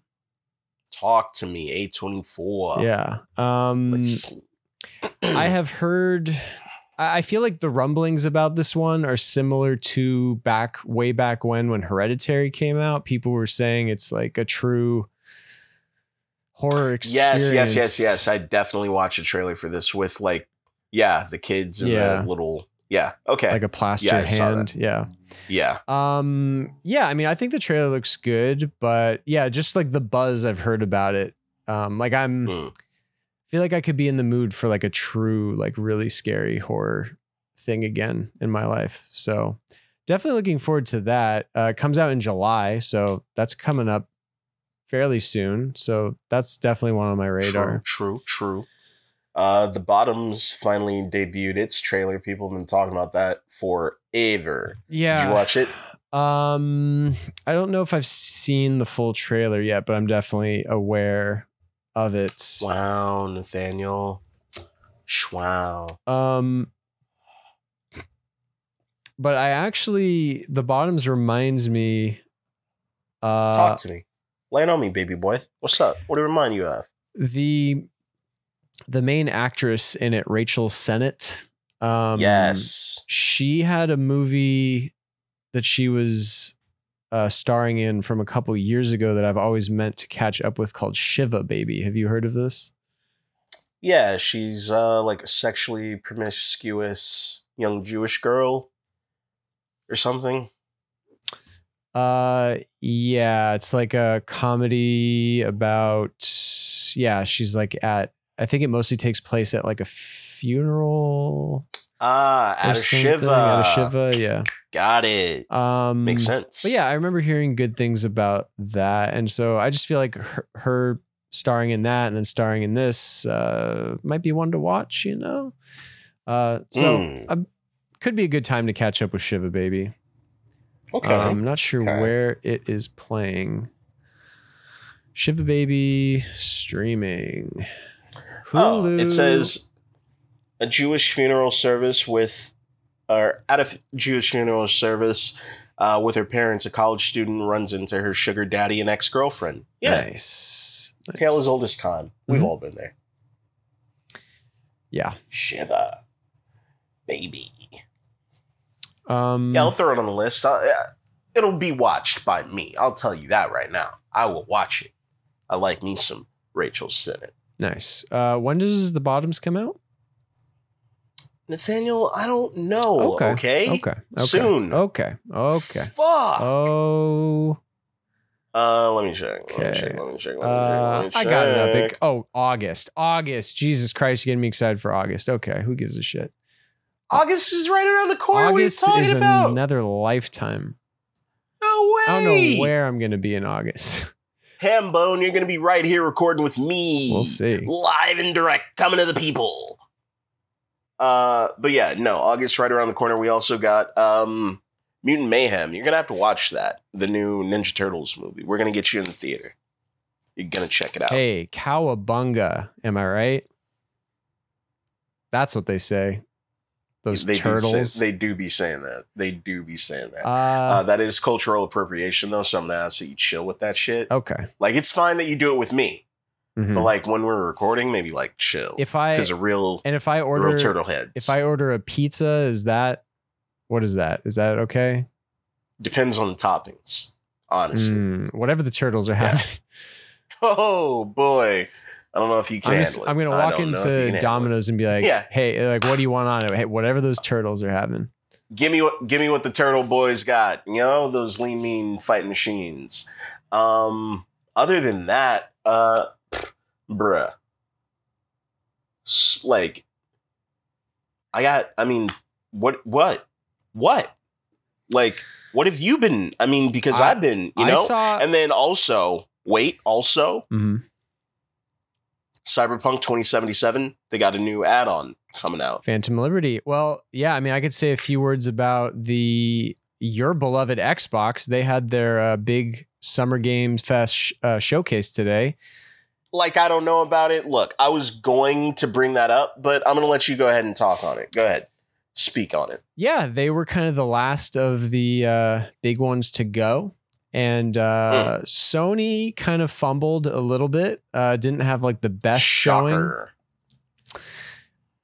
Talk to me, A24. Yeah. Um, Like, I have heard. I I feel like the rumblings about this one are similar to back way back when when Hereditary came out. People were saying it's like a true horror experience. yes, yes, yes, yes. I definitely watched a trailer for this with like, yeah, the kids and Yeah. the little, yeah, okay, like a plaster Yeah, hand. Yeah. yeah. Um. Yeah. I mean, I think the trailer looks good, but yeah, just like the buzz I've heard about it. Um. Like I'm. Hmm. feel like I could be in the mood for like a true, like really scary horror thing again in my life. So definitely looking forward to that. Uh, comes out in July, so that's coming up fairly soon. So that's definitely one on my radar. True, true, true. Uh, the Bottoms finally debuted its trailer. People have been talking about that forever. Yeah. Did you watch it? Um, I don't know if I've seen the full trailer yet, but I'm definitely aware of it. Wow, Nathaniel. Wow. Um, but I actually the bottoms reminds me. Uh, Talk to me. It on me, baby boy. What's up? What do it remind you of? the the main actress in it, Rachel Sennett. Um, yes. she had a movie that she was uh, starring in from a couple years ago that I've always meant to catch up with called Shiva Baby. Have you heard of this? Yeah, she's uh like a sexually promiscuous young Jewish girl or something. Uh, yeah, it's like a comedy about. Yeah, she's like at. I think it mostly takes place at like a funeral. Ah, out of something, Shiva. Out of Shiva, yeah. Got it. Um, Makes sense. But yeah, I remember hearing good things about that, and so I just feel like her, her starring in that and then starring in this uh, might be one to watch. You know, uh, so Mm. could be a good time to catch up with Shiva Baby. Okay. I'm not sure Okay. where it is playing. Shiva Baby streaming. oh, Hulu. it says a Jewish funeral service with, or at a Jewish funeral service uh, with her parents, a college student runs into her sugar daddy and ex girlfriend. Yeah, nice. nice. tale as old as time. We've Mhm. all been there. Yeah. Shiva, baby. Um, Yeah, I'll throw it on the list. Uh, yeah, it'll be watched by me. I'll tell you that right now. I will watch it. I like me some Rachel Sennett. nice. Uh, when does the bottoms come out? Nathaniel, I don't know. Okay. Okay. Okay. okay. Soon. Okay. Okay. Fuck. Oh. Uh, let me check. Let me Okay. check. Let me check. Let me check. Uh, Let me I got an epic. Oh, August. August. Jesus Christ, you're getting me excited for August. Okay, who gives a shit? August is right around the corner. August what are you is about? another lifetime. no way. I don't know where I'm gonna be in August. Hambone, you're going to be right here recording with me. We'll see. Live and direct, coming to the people. Uh, but yeah, no, August right around the corner. We also got um, Mutant Mayhem. You're going to have to watch that, the new Ninja Turtles movie. We're going to get you in the theater. You're going to check it out. Hey, cowabunga. Am I right? That's what they say. Those they turtles. Do say, they do be saying that. They do be saying that. uh, Uh, that is cultural appropriation, though. So I'm gonna ask that you chill with that shit. okay. Like, it's fine that you do it with me, Mhm. but like when we're recording, maybe like chill. If I because a real, and if I real order turtle heads. if I order a pizza, is that what is that? Is that okay? depends on the toppings, honestly. Mm, whatever the turtles are Yeah. having. Oh boy, I don't know if you can. I'm just. I'm gonna walk don't know if you can into. Domino's and be like, Yeah. hey, like what do you want on it? Hey, whatever those turtles are having. Give me what give me what the turtle boys got. You know those lean mean fighting machines. Um, other than that, uh, bruh, like, I got. I mean, what what what? Like, what have you been? I mean, because I- I've been, you know, saw and then also wait, also Mhm. Cyberpunk 2077, they got a new add-on coming out. Phantom Liberty. Well, yeah, I mean, I could say a few words about the your beloved Xbox. They had their uh, big Summer Games Fest sh- uh, showcase today. Like I don't know about it. Look, I was going to bring that up, but I'm going to let you go ahead and talk on it. Go ahead. Speak on it. Yeah, they were kind of the last of the uh, big ones to go. And uh, Hmm. Sony kind of fumbled a little bit. Uh, didn't have like the best showing.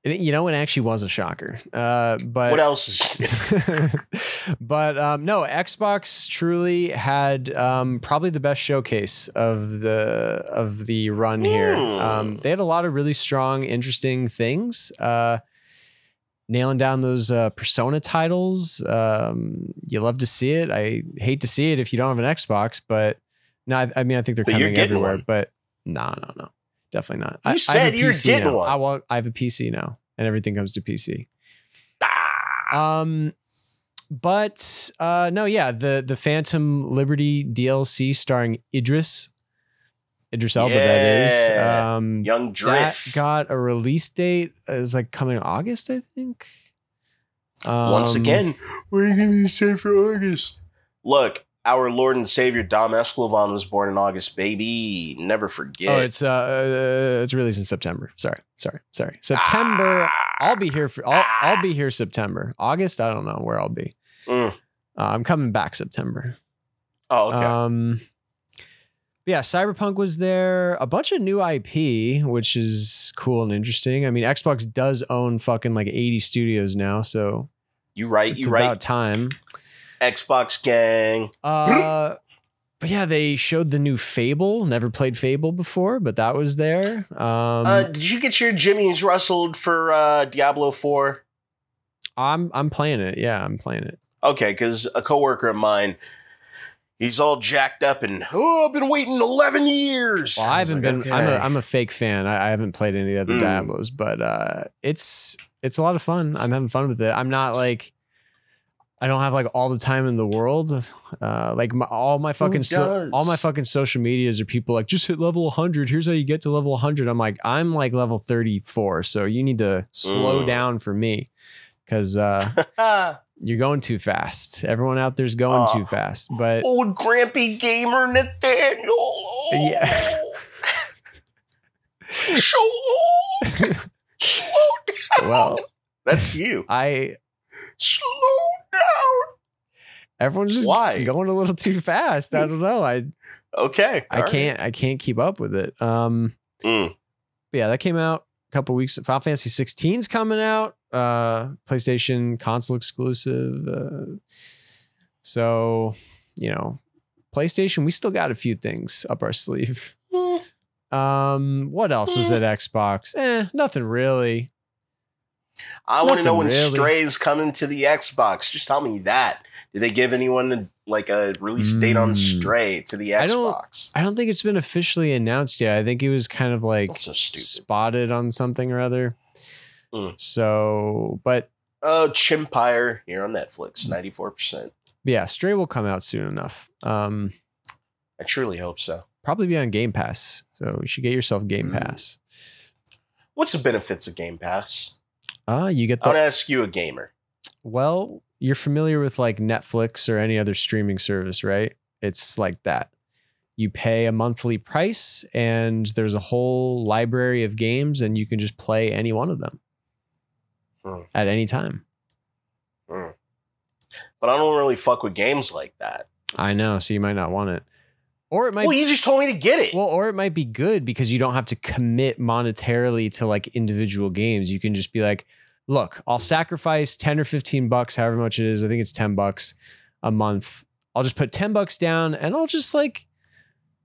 It- you know, it actually was a shocker. Uh, but What else is but um, no, Xbox truly had um, probably the best showcase of the of the run here. Hmm. Um, they had a lot of really strong, interesting things. Uh, nailing down those uh, Persona titles, um, you love to see it. I hate to see it if you don't have an Xbox, but no, I, I mean I think they're But coming everywhere. one. But no, no, no, definitely not. You I, I have said a you were PC getting now. one. I, I have a PC now, and everything comes to PC. Ah, Um, but uh, no, yeah, the the Phantom Liberty DLC starring Idris, Idris Elba. That is. Um, young that Driss. got a release date. Is like coming August, I think. Once Um, again, what are you going to say for August? Look, our Lord and Savior Dom Esclavon was born in August, baby. Never forget. Oh, it's uh, uh, it's released in September. Sorry, sorry, sorry. September. Ah. I'll be here for. I'll, I'll be here September. August. I don't know where I'll be. Mm. Uh, I'm coming back September. Oh, okay. Um, yeah, Cyberpunk was there. A bunch of new IP, which is cool and interesting. I mean, Xbox does own fucking like 80 studios now, so you right. it's You about right. time. Xbox gang. Uh, but yeah, they showed the new Fable. Never played Fable before, but that was there. Um, uh, did you get your Jimmy's rustled for uh, Diablo 4? I'm I'm playing it. Yeah, I'm playing it. Okay, because a coworker of mine, he's all jacked up and oh, I've been waiting eleven years. Well, I was haven't like, been. I'm a okay. I'm a fake fan. I, I haven't played any of the Mm. Diablos, but uh, it's it's a lot of fun. I'm having fun with it. I'm not like. I don't have like all the time in the world. Uh, like my, all my fucking so, all my fucking social medias are people like just hit level 100. Here's how you get to level 100. I'm like I'm like level 34, so you need to slow Mm. down for me because uh, you're going too fast. Everyone out there's going Oh. too fast. But old grampy gamer Nathaniel. Yeah. so old. Slow down. well, That's you. I Slow down. everyone's just Why? going a little too fast. I don't know. I Okay. I all right. can't I can't keep up with it. Um Mm. yeah, that came out a couple weeks. Final Fantasy 16's coming out. Uh PlayStation console exclusive. Uh, so, you know, PlayStation, we still got a few things up our sleeve. Mm. Um, what else was at Xbox? Eh, nothing really. I want to know when Nothing really. Stray's coming to the Xbox. Just tell me that. Did they give anyone like a release date on Mm. Stray to the I don't- Xbox? I don't think it's been officially announced yet. I think it was kind of like so spotted on something or other. Mm. So, but Oh, Chimp Empire here on Netflix, ninety four percent. yeah, Stray will come out soon enough. Um, I truly hope so. probably be on Game Pass. So you should get yourself Game Mm. Pass. What's the benefits of Game Pass? Ah, you get the to ask you, a gamer. well. You're familiar with like Netflix or any other streaming service, right? It's like that. You pay a monthly price, and there's a whole library of games, and you can just play any one of them Hmm. at any time. Mm. But I don't really fuck with games like that. I know, so you might not want it, or it might. well, you just told me to get it. well, or it might be good because you don't have to commit monetarily to like individual games. You can just be like, look, I'll sacrifice 10 or 15 bucks, however much it is. I think it's 10 bucks a month. I'll just put 10 bucks down and I'll just like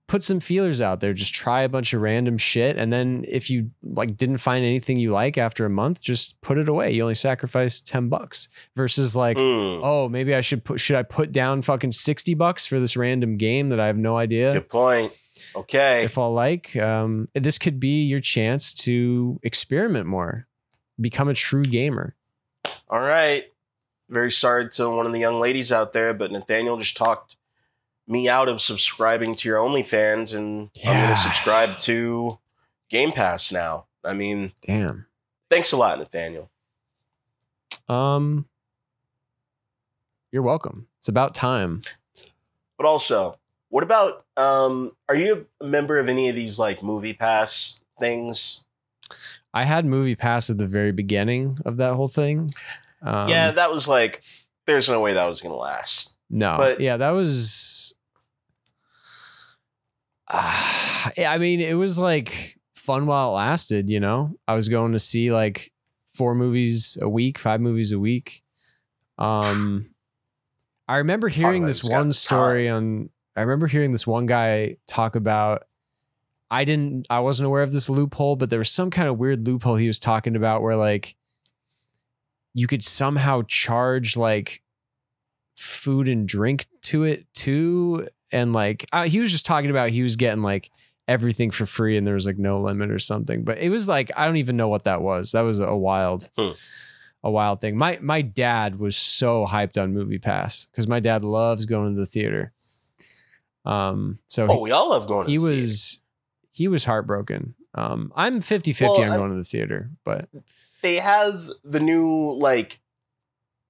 put some feelers out there. Just try a bunch of random shit. And then if you like didn't find anything you like after a month, just put it away. You only sacrifice 10 bucks versus like, Mm, oh, maybe I should put should I put down fucking 60 bucks for this random game that I have no idea good point. Okay. if I'll like. Um, this could be your chance to experiment more, become a true gamer. All right. Very sorry to one of the young ladies out there, but Nathaniel just talked me out of subscribing to your OnlyFans, and I'm going to subscribe to Game Pass now. I mean, Damn. thanks a lot, Nathaniel. Um, you're welcome. It's about time. But also, what about um are you a member of any of these like movie pass things? I had Movie Pass at the very beginning of that whole thing. Um, yeah, that was like there's no way that was gonna last. No, But- yeah, that was. Yeah, I mean, it was like fun while it lasted. You know, I was going to see like four movies a week, five movies a week. Um, I remember hearing this one the story on. I remember hearing this one guy talk about. I didn't. I wasn't aware of this loophole, but there was some kind of weird loophole he was talking about where like. You could somehow charge like food and drink to it too. And like uh, he was just talking about he was getting like everything for free and there was like no limit or something. But it was like i don't even know what that was. That was a wild Hmm. a wild thing. My my dad was so hyped on movie pass because my dad loves going to the theater. Um so Oh, we all love going to he, he the theater. was he was heartbroken. Um i'm 50 50 Well, on going to the theater but they have the new like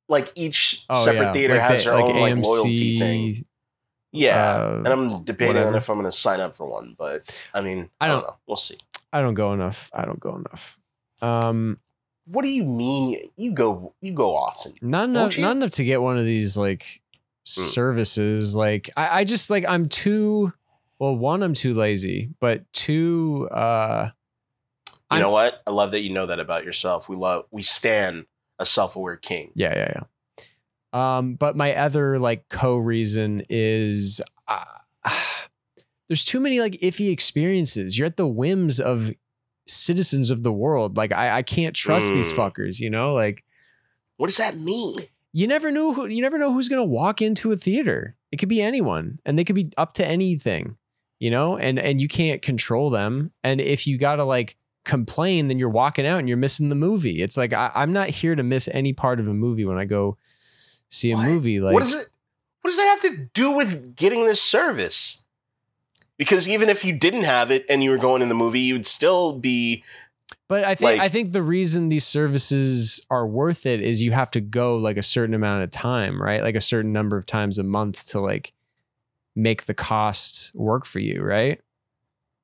like each oh separate yeah theater like has the- their like own like loyalty thing. Yeah. uh, and I'm debating on if I'm gonna sign up for one, but I mean, I I don't, don't- know. We'll see. I don't go enough. I don't go enough. Um, What do you mean you go you go often? not enough. Not enough to get one of these like services. Like I, I just like I'm too. Well, one, I'm too lazy, but two, uh, You I'm- know what? I love that you know that about yourself. We love we stand a self-aware king. yeah, yeah, yeah. Um, but my other like co reason is uh, there's too many like iffy experiences. You're at the whims of citizens of the world. Like I, I can't trust these Mm. fuckers. You know, like. What does that mean? you never know who you never know who's gonna walk into a theater. It could be anyone, and they could be up to anything, you know. And and you can't control them. And if you gotta like complain, then you're walking out and you're missing the movie. It's like I, I'm not here to miss any part of a movie when I go see a What? movie. Like what does it what does that have to do with getting this service? Because even if you didn't have it and you were going in the movie, you'd still be But I think Like- I think the reason these services are worth it is you have to go like a certain amount of time, right? Like a certain number of times a month to like make the cost work for you, right?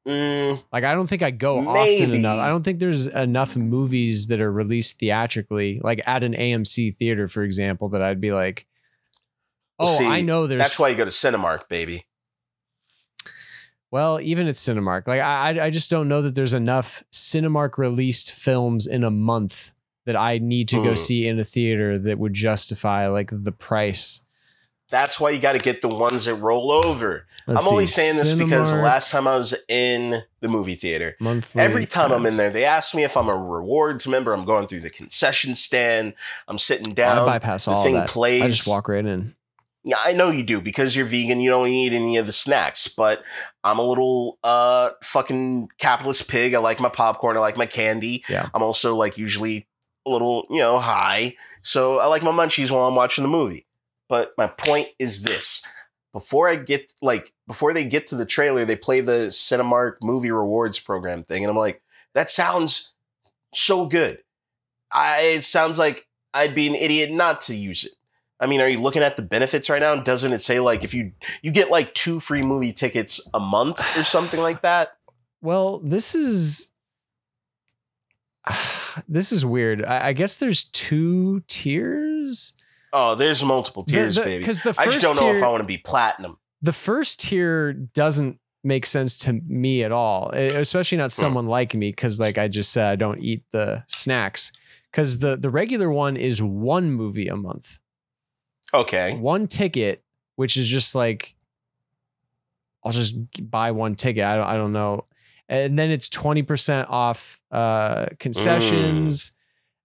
Mm, Like I don't think I go often enough. I don't think there's enough movies that are released theatrically, like at an AMC theater, for example, that I'd be like, oh, Well, see, I know there's. that's why you go to Cinemark, baby. Well, even at Cinemark, like I, I- just don't know that there's enough Cinemark released films in a month that I need to go Mm. see in a theater that would justify like the price That's why you got to get the ones that roll over. Let's I'm only saying this because the last time I was in the movie theater, monthly every time I'm in there, they ask me if I'm a rewards member. I'm going through the concession stand. I'm sitting I down. bypass the all thing that. plays. I just walk right in. Yeah, I know you do because you're vegan. You don't eat any of the snacks. But I'm a little uh fucking capitalist pig. I like my popcorn. I like my candy. Yeah. I'm also like usually a little you know high, so I like my munchies while I'm watching the movie. But my point is this: before I get like before they get to the trailer, they play the Cinemark movie rewards program thing, and I'm like, that sounds so good. I it sounds like I'd be an idiot not to use it. I mean, are you looking at the benefits right now? Doesn't it say like if you you get like two free movie tickets a month or something like that? Well, this is this is weird. I, I guess there's two tiers. Oh, there's multiple tiers, The- the- baby. 'cause the I just don't know if I want to be platinum. The first tier doesn't make sense to me at all, especially not Hmm. someone like me because, like I just said, I don't eat the snacks. Because the the regular one is one movie a month, Okay. one ticket, which is just like I'll just buy one ticket. I don't I don't know, and then it's twenty percent off uh, concessions,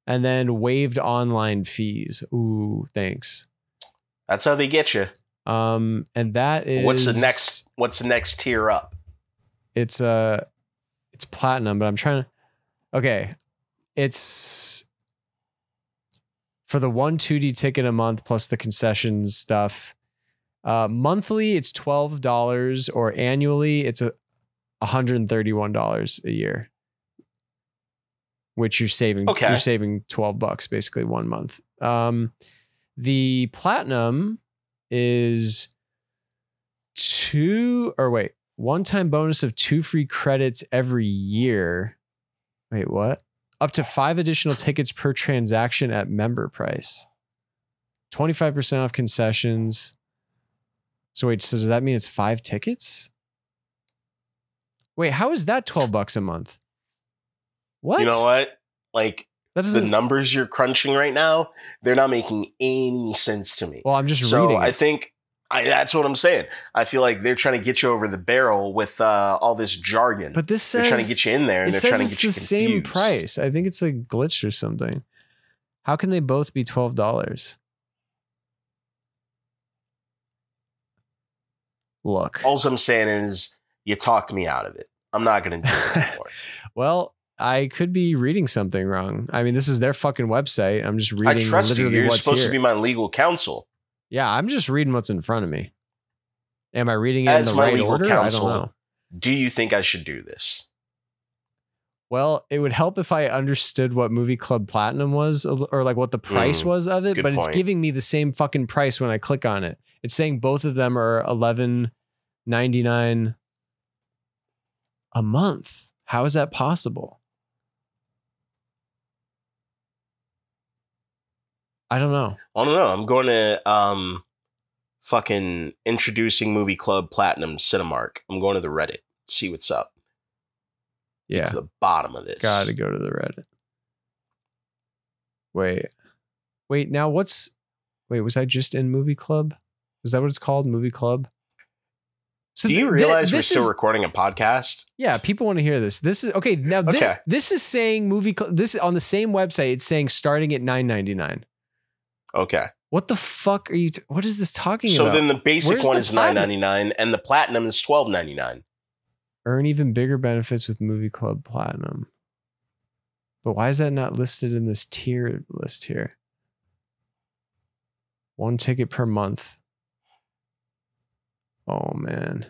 and then waived online fees. Ooh, thanks. That's how they get you. Um, and that is What's the next what's the next tier up? It's uh it's platinum, but I'm trying to. Okay, it's for the one 2D ticket a month plus the concessions stuff. Uh, monthly, it's twelve dollars, or annually, it's a hundred and thirty-one dollars a year. Which you're saving. Okay. You're saving twelve bucks basically one month. Um, the platinum is two or wait one time bonus of two free credits every year. Wait, what? Up to five additional tickets per transaction at member price. 25% off concessions. So wait, so does that mean it's five tickets? Wait, how is that 12 bucks a month? What? You know what? Like the numbers you're crunching right now, they're not making any sense to me. Well, I'm just so reading. I it. think I, that's what I'm saying. I feel like they're trying to get you over the barrel with uh, all this jargon. but this they're trying to get you in there, and they're trying to get you the same confused. price. I think it's a glitch or something. How can they both be twelve dollars? Look, All I'm saying is you talked me out of it. I'm not going to do it anymore. well, I could be reading something wrong. I mean, this is their fucking website. I'm just reading. It. I trust you. You're supposed here. to be my legal counsel. yeah, I'm just reading what's in front of me. Am I reading it As in the my right legal order? counsel, I don't know. Do you think I should do this? Well, it would help if I understood what Movie Club Platinum was or like what the price Mm, was of it, but it's giving me the same fucking price when I click on it. It's saying both of them are eleven ninety nine a month. How is that possible? I don't know. I don't know. I'm going to um, fucking introducing Movie Club Platinum Cinemark. I'm going to the Reddit. See what's up. Get Yeah, to the bottom of this. gotta go to the Reddit. Wait, wait. Now what's? Wait, was I just in Movie Club? Is that what it's called? Movie Club. So Do you th- th- realize we're still is- recording a podcast? Yeah, people want to hear this. This is okay. Now, Okay. this is saying movie. Cl- this is on the same website. It's saying starting at nine ninety nine. Okay. What the fuck are you? T- what is this talking So about? So then the basic Where's one the is nine ninety nine, and the platinum is twelve ninety nine. Earn even bigger benefits with Movie Club Platinum. But why is that not listed in this tier list here? One ticket per month. Oh man.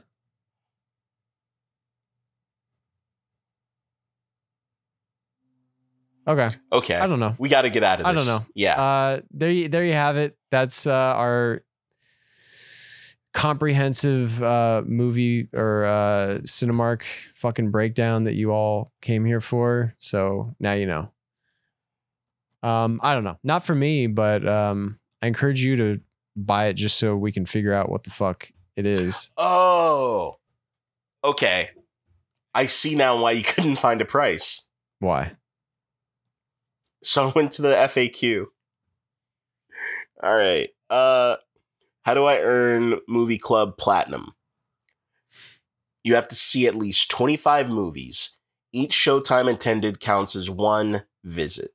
Okay, Okay. I don't know. we got to get out of this. I don't know. Yeah. Uh, there, you, there you have it. That's uh, our comprehensive uh, movie or uh, Cinemark fucking breakdown that you all came here for. So now you know. Um, I don't know, not for me, but um, I encourage you to buy it just so we can figure out what the fuck it is. oh. Okay. I see now why you couldn't find a price. Why? So I went to the FAQ. All right. Uh How do I earn Movie Club Platinum? You have to see at least 25 movies. Each showtime attended counts as one visit.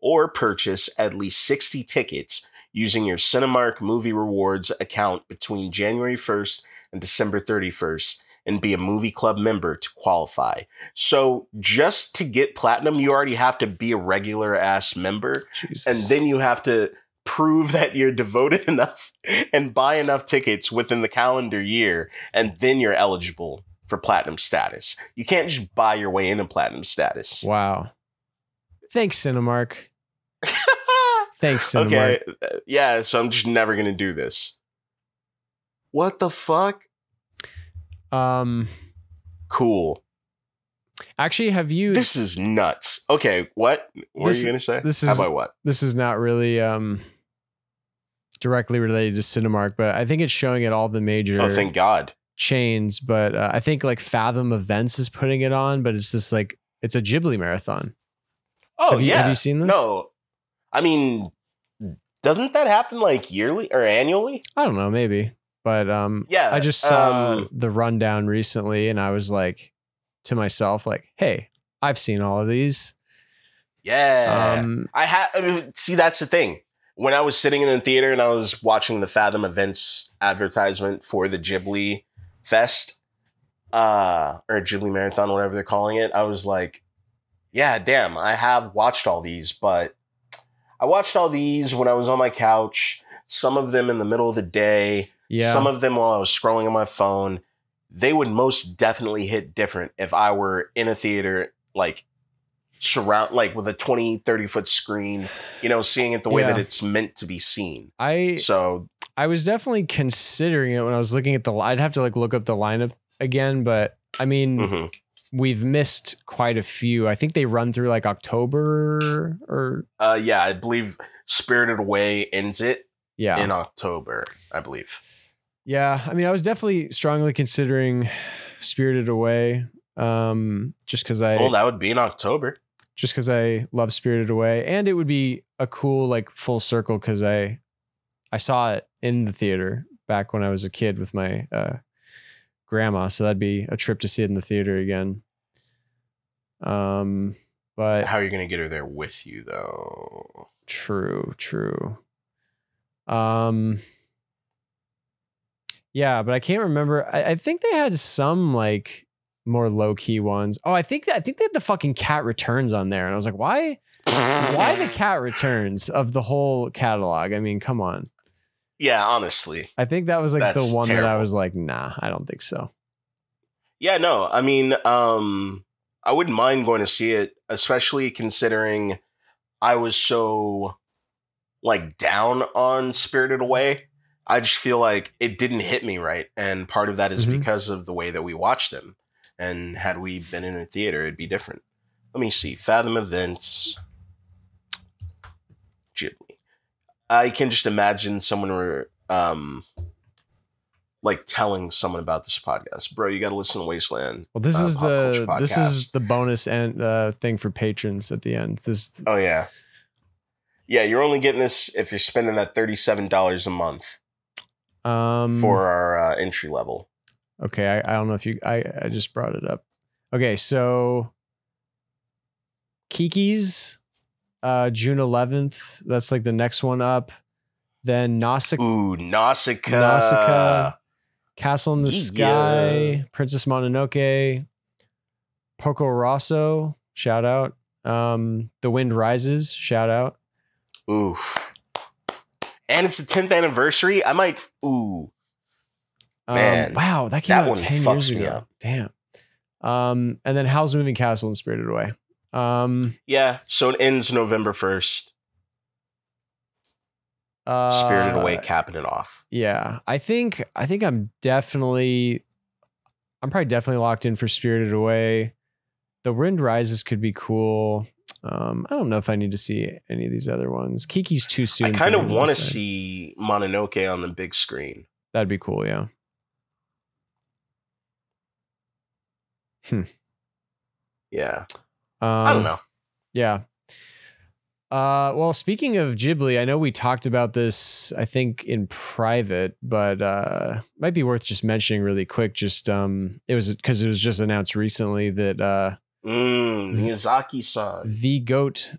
Or purchase at least 60 tickets using your Cinemark Movie Rewards account between January 1st and December 31st and be a movie club member to qualify. So just to get platinum, you already have to be a regular ass member. Jesus. And then you have to prove that you're devoted enough and buy enough tickets within the calendar year. And then you're eligible for platinum status. You can't just buy your way into platinum status. wow. Thanks, Cinemark. Thanks, Cinemark. okay. uh, Yeah. So I'm just never going to do this. What the fuck? Um, Cool. actually, have you? This is nuts. Okay, what? What This- are you gonna say? this How is- about what? this is not really um directly related to Cinemark, but I think it's showing at all the major Oh, thank God. chains. But uh, I think like Fathom Events is putting it on, but it's just like it's a Ghibli marathon. Oh have you, yeah. have you seen this? No, I mean, doesn't that happen like yearly or annually? I don't know, maybe. But um, Yeah, I just saw um, the rundown recently, and I was like to myself, like, "Hey, I've seen all of these." Yeah. Um, I had. I mean, see, that's the thing. When I was sitting in the theater and I was watching the Fathom Events advertisement for the Ghibli Fest, uh, or Ghibli Marathon, whatever they're calling it, I was like, "Yeah, damn, I have watched all these, but I watched all these when I was on my couch. Some of them in the middle of the day." Yeah, Some of them while I was scrolling on my phone, they would most definitely hit different if I were in a theater, like surround, like with a 20, 30 foot screen, you know, seeing it the way that it's meant to be seen. I So, I was definitely considering it when I was looking at the. I'd have to like look up the lineup again, but I mean, mhm. we've missed quite a few. I think they run through like October or uh, yeah, I believe Spirited Away ends it yeah, in October, I believe. Yeah. I mean, I was definitely strongly considering Spirited Away, um, just because I well, that would be in October. just because I love Spirited Away, and it would be a cool like full circle because I I saw it in the theater back when I was a kid with my uh, grandma, so that'd be a trip to see it in the theater again. Um, but How are you going to get her there with you, though? true, true. Um, yeah, but I can't remember. I, I think they had some like more low key ones. Oh, I think I think they had the fucking cat returns on there, and I was like, why? why the cat returns of the whole catalog? I mean, come on. Yeah, honestly. I think that was like the one that I was like, nah, I don't think so. Yeah, no. I mean, um, I wouldn't mind going to see it, especially considering I was so like down on Spirited Away. I just feel like it didn't hit me right, and part of that is Mhm. because of the way that we watched them. And had we been in a theater, it'd be different. Let me see. Fathom Events, Ghibli. I can just imagine someone were um like telling someone about this podcast, bro. You got to listen to Wasteland. Well, this Uh, is the this is the bonus and uh, thing for patrons at the end. This Oh yeah, yeah. You're only getting this if you're spending that thirty-seven dollars a month um for our uh, entry level. okay. I, I don't know if you I I just brought it up. Okay, so Kiki's uh June 11th. That's like the next one up. Then Nausicaa Ooh, Nausicaa. Nausicaa. Castle in the Yeah. Sky, Princess Mononoke, Porco Rosso, shout out. Um, The Wind Rises, shout out. Oof. And it's the tenth anniversary. I might. Ooh. Um, Man, wow, that came that out one 10 fucks years me ago. up. Damn. Um, and then Howl's Moving Castle and Spirited Away. Um, Yeah. So it ends November first. uh, Spirited Away, capping it off. Yeah, I think I think I'm definitely, I'm probably definitely locked in for Spirited Away. The Wind Rises could be cool. Um, I don't know if I need to see any of these other ones. Kiki's too soon. I kind of want to see Mononoke on the big screen. That'd be cool. Yeah. Hmm. Yeah. Um, I don't know. Yeah. Uh, well, speaking of Ghibli, I know we talked about this, I think, in private, but uh, might be worth just mentioning really quick. Just um, it was because it was just announced recently that uh, Mm, Miyazaki-san. the goat,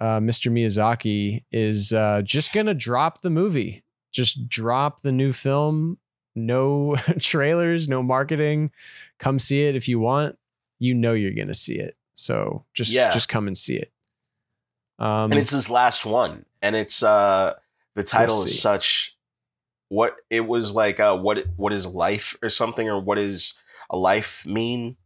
uh, Mr. Miyazaki, is uh, just gonna drop the movie. Just drop the new film. No trailers, no marketing. Come see it if you want. You know you're gonna see it. So just Yeah. just come and see it. Um, and it's his last one and it's uh the title see. is such what it was like uh what what is life or something or what is a life mean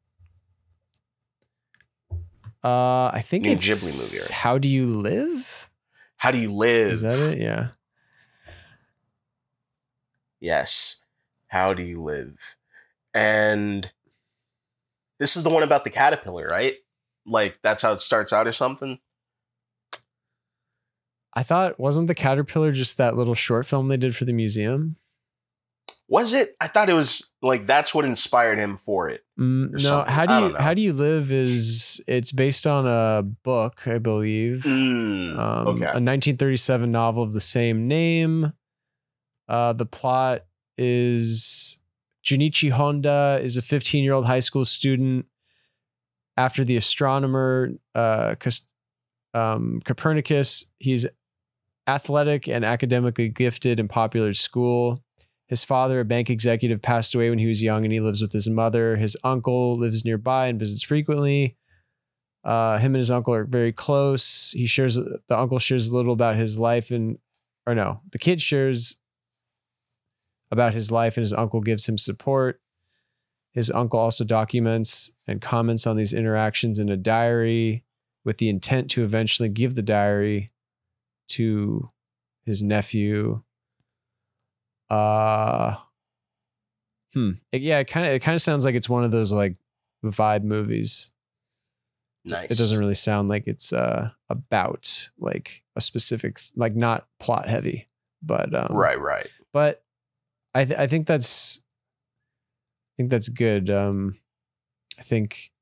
Uh, I think New it's Ghibli movie, right? How Do You Live? how do you live Is that it? Yeah. yes how do you live and this is the one about the caterpillar right like that's how it starts out or something I thought wasn't the caterpillar just that little short film they did for the museum? Was it i thought it was like that's what inspired him for it Mm, no. something. How do you. How do you live? Is it's based on a book, I believe. Mm, um, okay a 1937 novel of the same name. Uh, the plot is Junichi Honda is a 15 year old high school student. After the astronomer uh, um, Copernicus, he's athletic and academically gifted and popular at school. His father, a bank executive, passed away when he was young, and he lives with his mother. His uncle lives nearby and visits frequently. Uh, him and his uncle are very close. He shares the uncle shares a little about his life and, or no, the kid shares about his life, and his uncle gives him support. His uncle also documents and comments on these interactions in a diary with the intent to eventually give the diary to his nephew. Uh hmm. It- yeah, it kind of it kind of sounds like it's one of those like vibe movies. nice It doesn't really sound like it's uh about like a specific like not plot heavy, but um right right but I th- I think that's I think that's good. Um, I think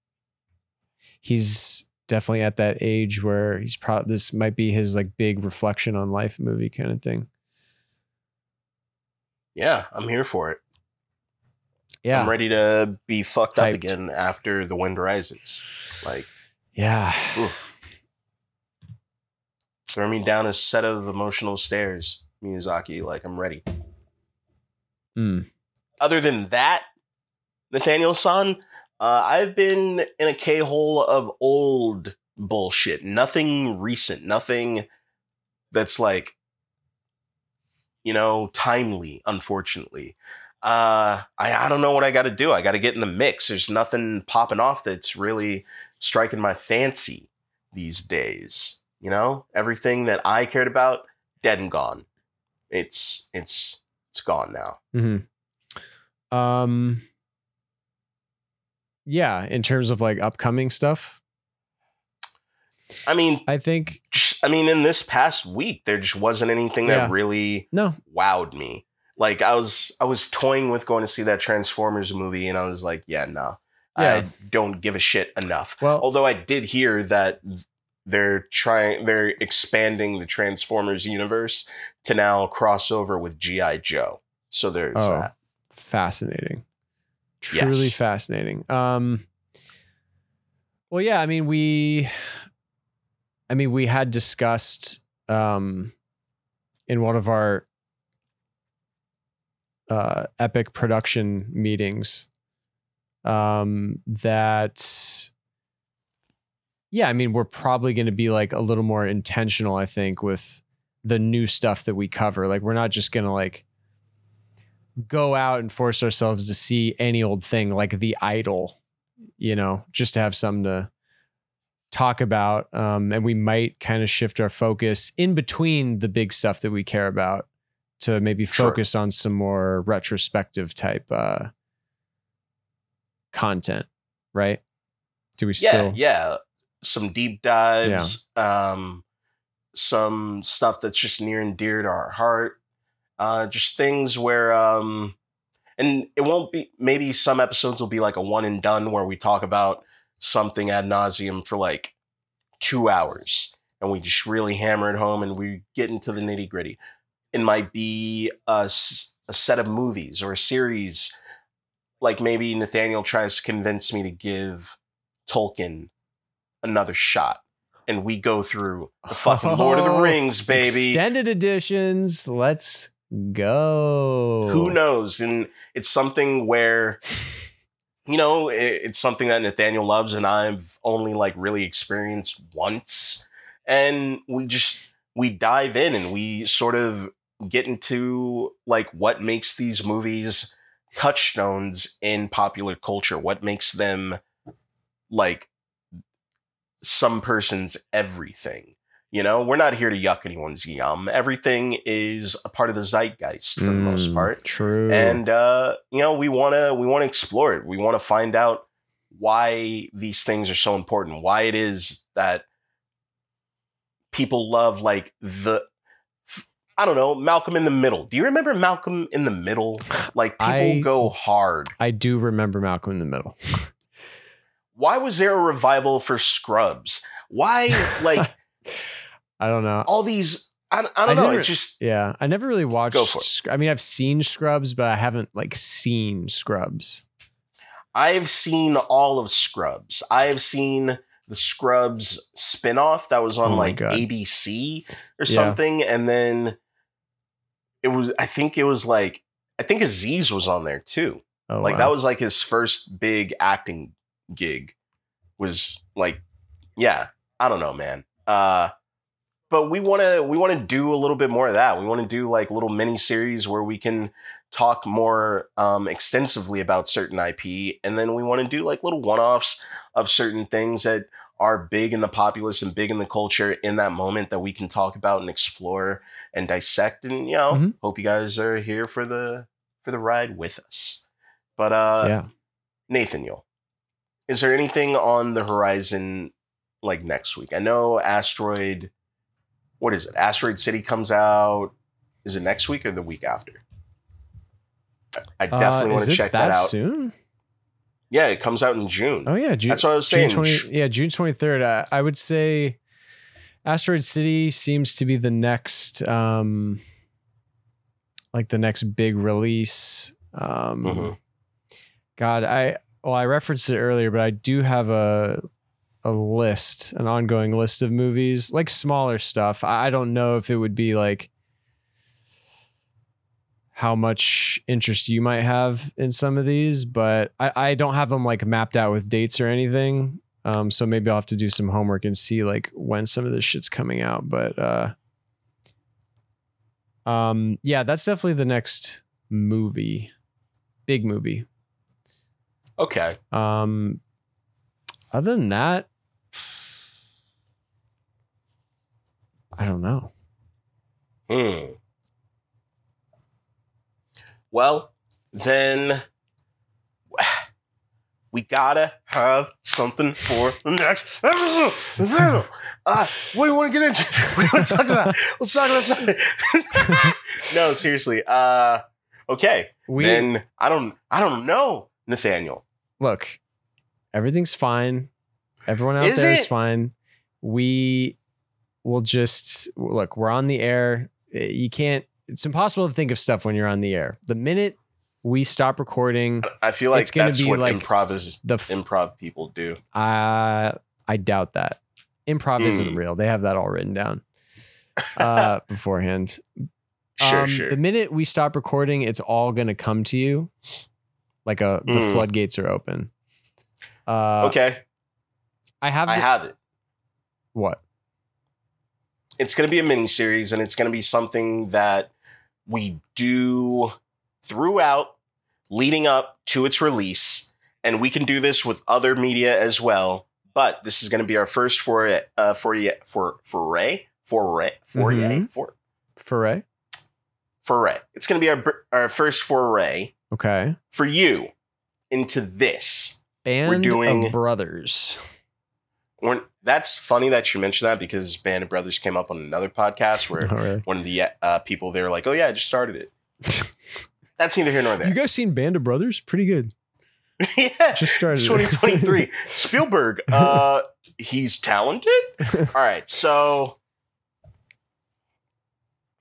he's definitely at that age where he's probably this might be his like big reflection on life movie kind of thing. Yeah i'm here for it Yeah, I'm ready to be fucked up again after the wind rises. Like, yeah. throw me down a set of emotional stairs, Miyazaki. Like, I'm ready. Mm. Other than that, Nathaniel San, uh, I've been in a K hole of old bullshit. Nothing recent. Nothing that's like, you know, timely, unfortunately. Uh, I, I don't know what I got to do. I got to get in the mix. There's nothing popping off that's really striking my fancy these days. You know, everything that I cared about, dead and gone. It's it's it's gone now. hmm Um. Yeah, in terms of like upcoming stuff, I mean, I think I mean, in this past week, there just wasn't anything Yeah. that really no. wowed me. Like I was, I was toying with going to see that Transformers movie, and I was like, yeah, no, Yeah. I don't give a shit enough. Well, Although I did hear that they're trying, they're expanding the Transformers universe to now cross over with GI Joe. So there's Oh. that. fascinating truly Yes. fascinating um well yeah i mean we i mean we had discussed um in one of our uh epic production meetings um that yeah i mean we're probably going to be like a little more intentional i think with the new stuff that we cover. Like we're not just going to like go out and force ourselves to see any old thing like the idol you know just to have something to talk about um, and we might kind of shift our focus in between the big stuff that we care about to maybe Sure. focus on some more retrospective type uh, content right do we Yeah, still yeah. Some deep dives, um, some stuff that's just near and dear to our heart. Uh, just things where, um, and it won't be. Maybe some episodes will be like a one and done where we talk about something ad nauseum for like two hours, and we just really hammer it home and we get into the nitty gritty. It might be a, a set of movies or a series. Like maybe Nathaniel tries to convince me to give Tolkien another shot. And we go through the fucking Lord of the Oh, Rings, baby. Extended editions. Let's go. Who knows? And it's something where, you know, it, it's something that Nathaniel loves, and I've only like really experienced once. And we just we dive in and we sort of get into like what makes these movies touchstones in popular culture. What makes them like some person's everything. You know, we're not here to yuck anyone's yum. Everything is a part of the zeitgeist for the most Mm, part True. and uh, you know we want to we want to explore it we want to find out why these things are so important why it is that people love like the i don't know malcolm in the middle do you remember malcolm in the middle like people I- go hard I do remember Malcolm in the Middle. why was there a revival for scrubs why like I don't know. all these i, I I don't know didn't it's just Yeah, I never really watched. Go for it. I mean, I've seen Scrubs, but I haven't like seen Scrubs. I've seen all of Scrubs. I've seen the Scrubs spinoff that was on Oh like God. ABC or Yeah. something. And then it was, I think it was like, I think Aziz was on there too. Oh, like wow. that was like his first big acting gig was like, yeah, I don't know, man. Uh, but we want to we want to do a little bit more of that. We want to do like little mini series where we can talk more um, extensively about certain IP, and then we want to do like little one offs of certain things that are big in the populace and big in the culture in that moment that we can talk about and explore and dissect. And you know, Mhm. hope you guys are here for the for the ride with us. But uh, yeah. Nathaniel, is there anything on the horizon like next week? I know Asteroid, what is it? Asteroid City comes out. Is it next week or the week after? I- I definitely Uh, want to check that, that, out. soon. Yeah, it comes out in June. Oh yeah, June, That's what I was June saying. 20, yeah, June twenty third. I, I would say Asteroid City seems to be the next, um, like the next big release. Um, Mhm. God, I well, I referenced it earlier, but I do have a a list, an ongoing list of movies, like smaller stuff. I, don't know if it would be like how much interest you might have in some of these, but I, I don't have them like mapped out with dates or anything. Um, so maybe I'll have to do some homework and see like when some of this shit's coming out. But uh, um, yeah, that's definitely the next movie, big movie. Okay. Um, other than that, I don't know. Hmm. Well, then we gotta have something for the next episode. Uh, what do you want to get into? What do you want to talk about? Let's talk about something. no, seriously. Uh, okay. We then I don't. I don't know, Nathaniel. look, everything's fine. Everyone out Is there is it? fine. We will just look. We're on the air. Eh, You can't. It's impossible to think of stuff when you're on the air. The minute we stop recording, I feel like It's gonna that's be what like improv is. the f- Improv people do. Uh, I doubt that. Improv isn't Mm. real. They have that all written down uh, beforehand. Sure, Um, sure. The minute we stop recording, it's all going to come to you. Like a, the Mm. floodgates are open. Uh, okay, I have, I have it. what? It's going to be a mini series and it's going to be something that we do throughout leading up to its release and we can do this with other media as well but this is going to be our first foray uh foray for foray foray foray Mhm. for Foray? foray it's going to be our our first foray Okay. for you into this Band doing- of Brothers. We're, that's funny that you mentioned that because band of brothers came up on another podcast where right. one of the uh, people they were like, "Oh yeah, I just started it." That's neither here nor there. You guys seen Band of Brothers? Pretty good. yeah, Just started. it's 2023. Spielberg. Uh, he's talented. All right, so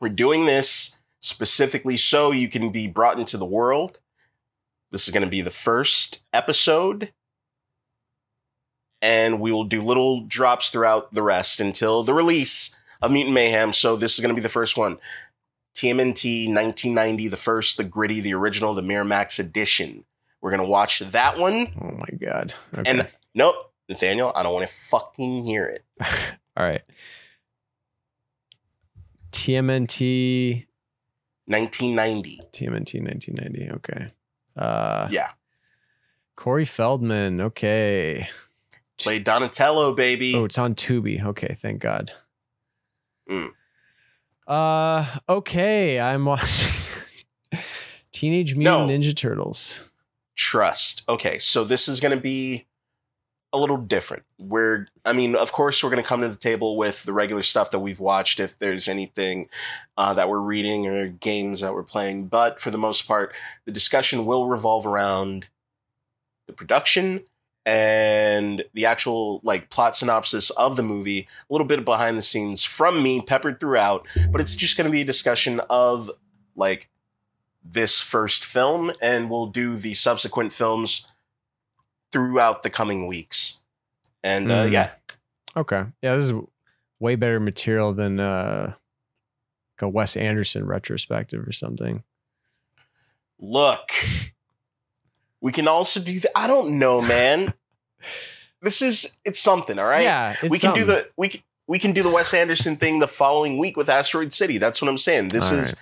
we're doing this specifically so you can be brought into the world. This is going to be the first episode, and we will do little drops throughout the rest until the release of Mutant Mayhem. So this is going to be the first one. TMNT 1990, the first, the gritty, the original, the Miramax edition. We're gonna watch that one. Oh my god. Okay. And nope, Nathaniel, I don't want to fucking hear it. All right. TMNT 1990. TMNT 1990. Okay. Uh Yeah. Corey Feldman. Okay. Play Donatello, baby. Oh, it's on Tubi. Okay, thank God. Mm. Uh okay, I'm watching Teenage Mutant No. Ninja Turtles. Trust. Okay, so this is gonna be a little different. We're, I mean, of course, we're gonna come to the table with the regular stuff that we've watched. If there's anything uh, that we're reading or games that we're playing, but for the most part, the discussion will revolve around the production and the actual like plot synopsis of the movie, a little bit of behind the scenes from me peppered throughout, but it's just going to be a discussion of like this first film and we'll do the subsequent films throughout the coming weeks. And uh, Mm. yeah, Okay. Yeah, this is way better material than uh like a Wes Anderson retrospective or something. look, we can also do that. I don't know, man. this is it's something, all right? Yeah, it's we can do the we can, we can do the Wes Anderson thing the following week with Asteroid City. That's what I'm saying. This All is right.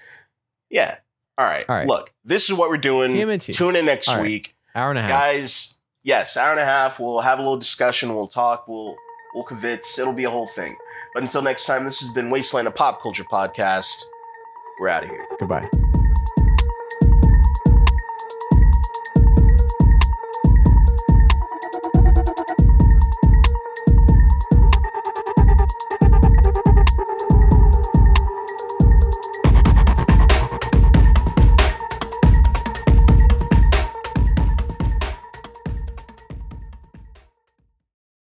yeah. All right. All right. Look, this is what we're doing. TMNT. Tune in next All right. week, hour and a half. guys. Yes, hour and a half. We'll have a little discussion. We'll talk. We'll we'll convince. It'll be a whole thing. But until next time, this has been Wasteland, a pop culture podcast. We're out of here. Goodbye.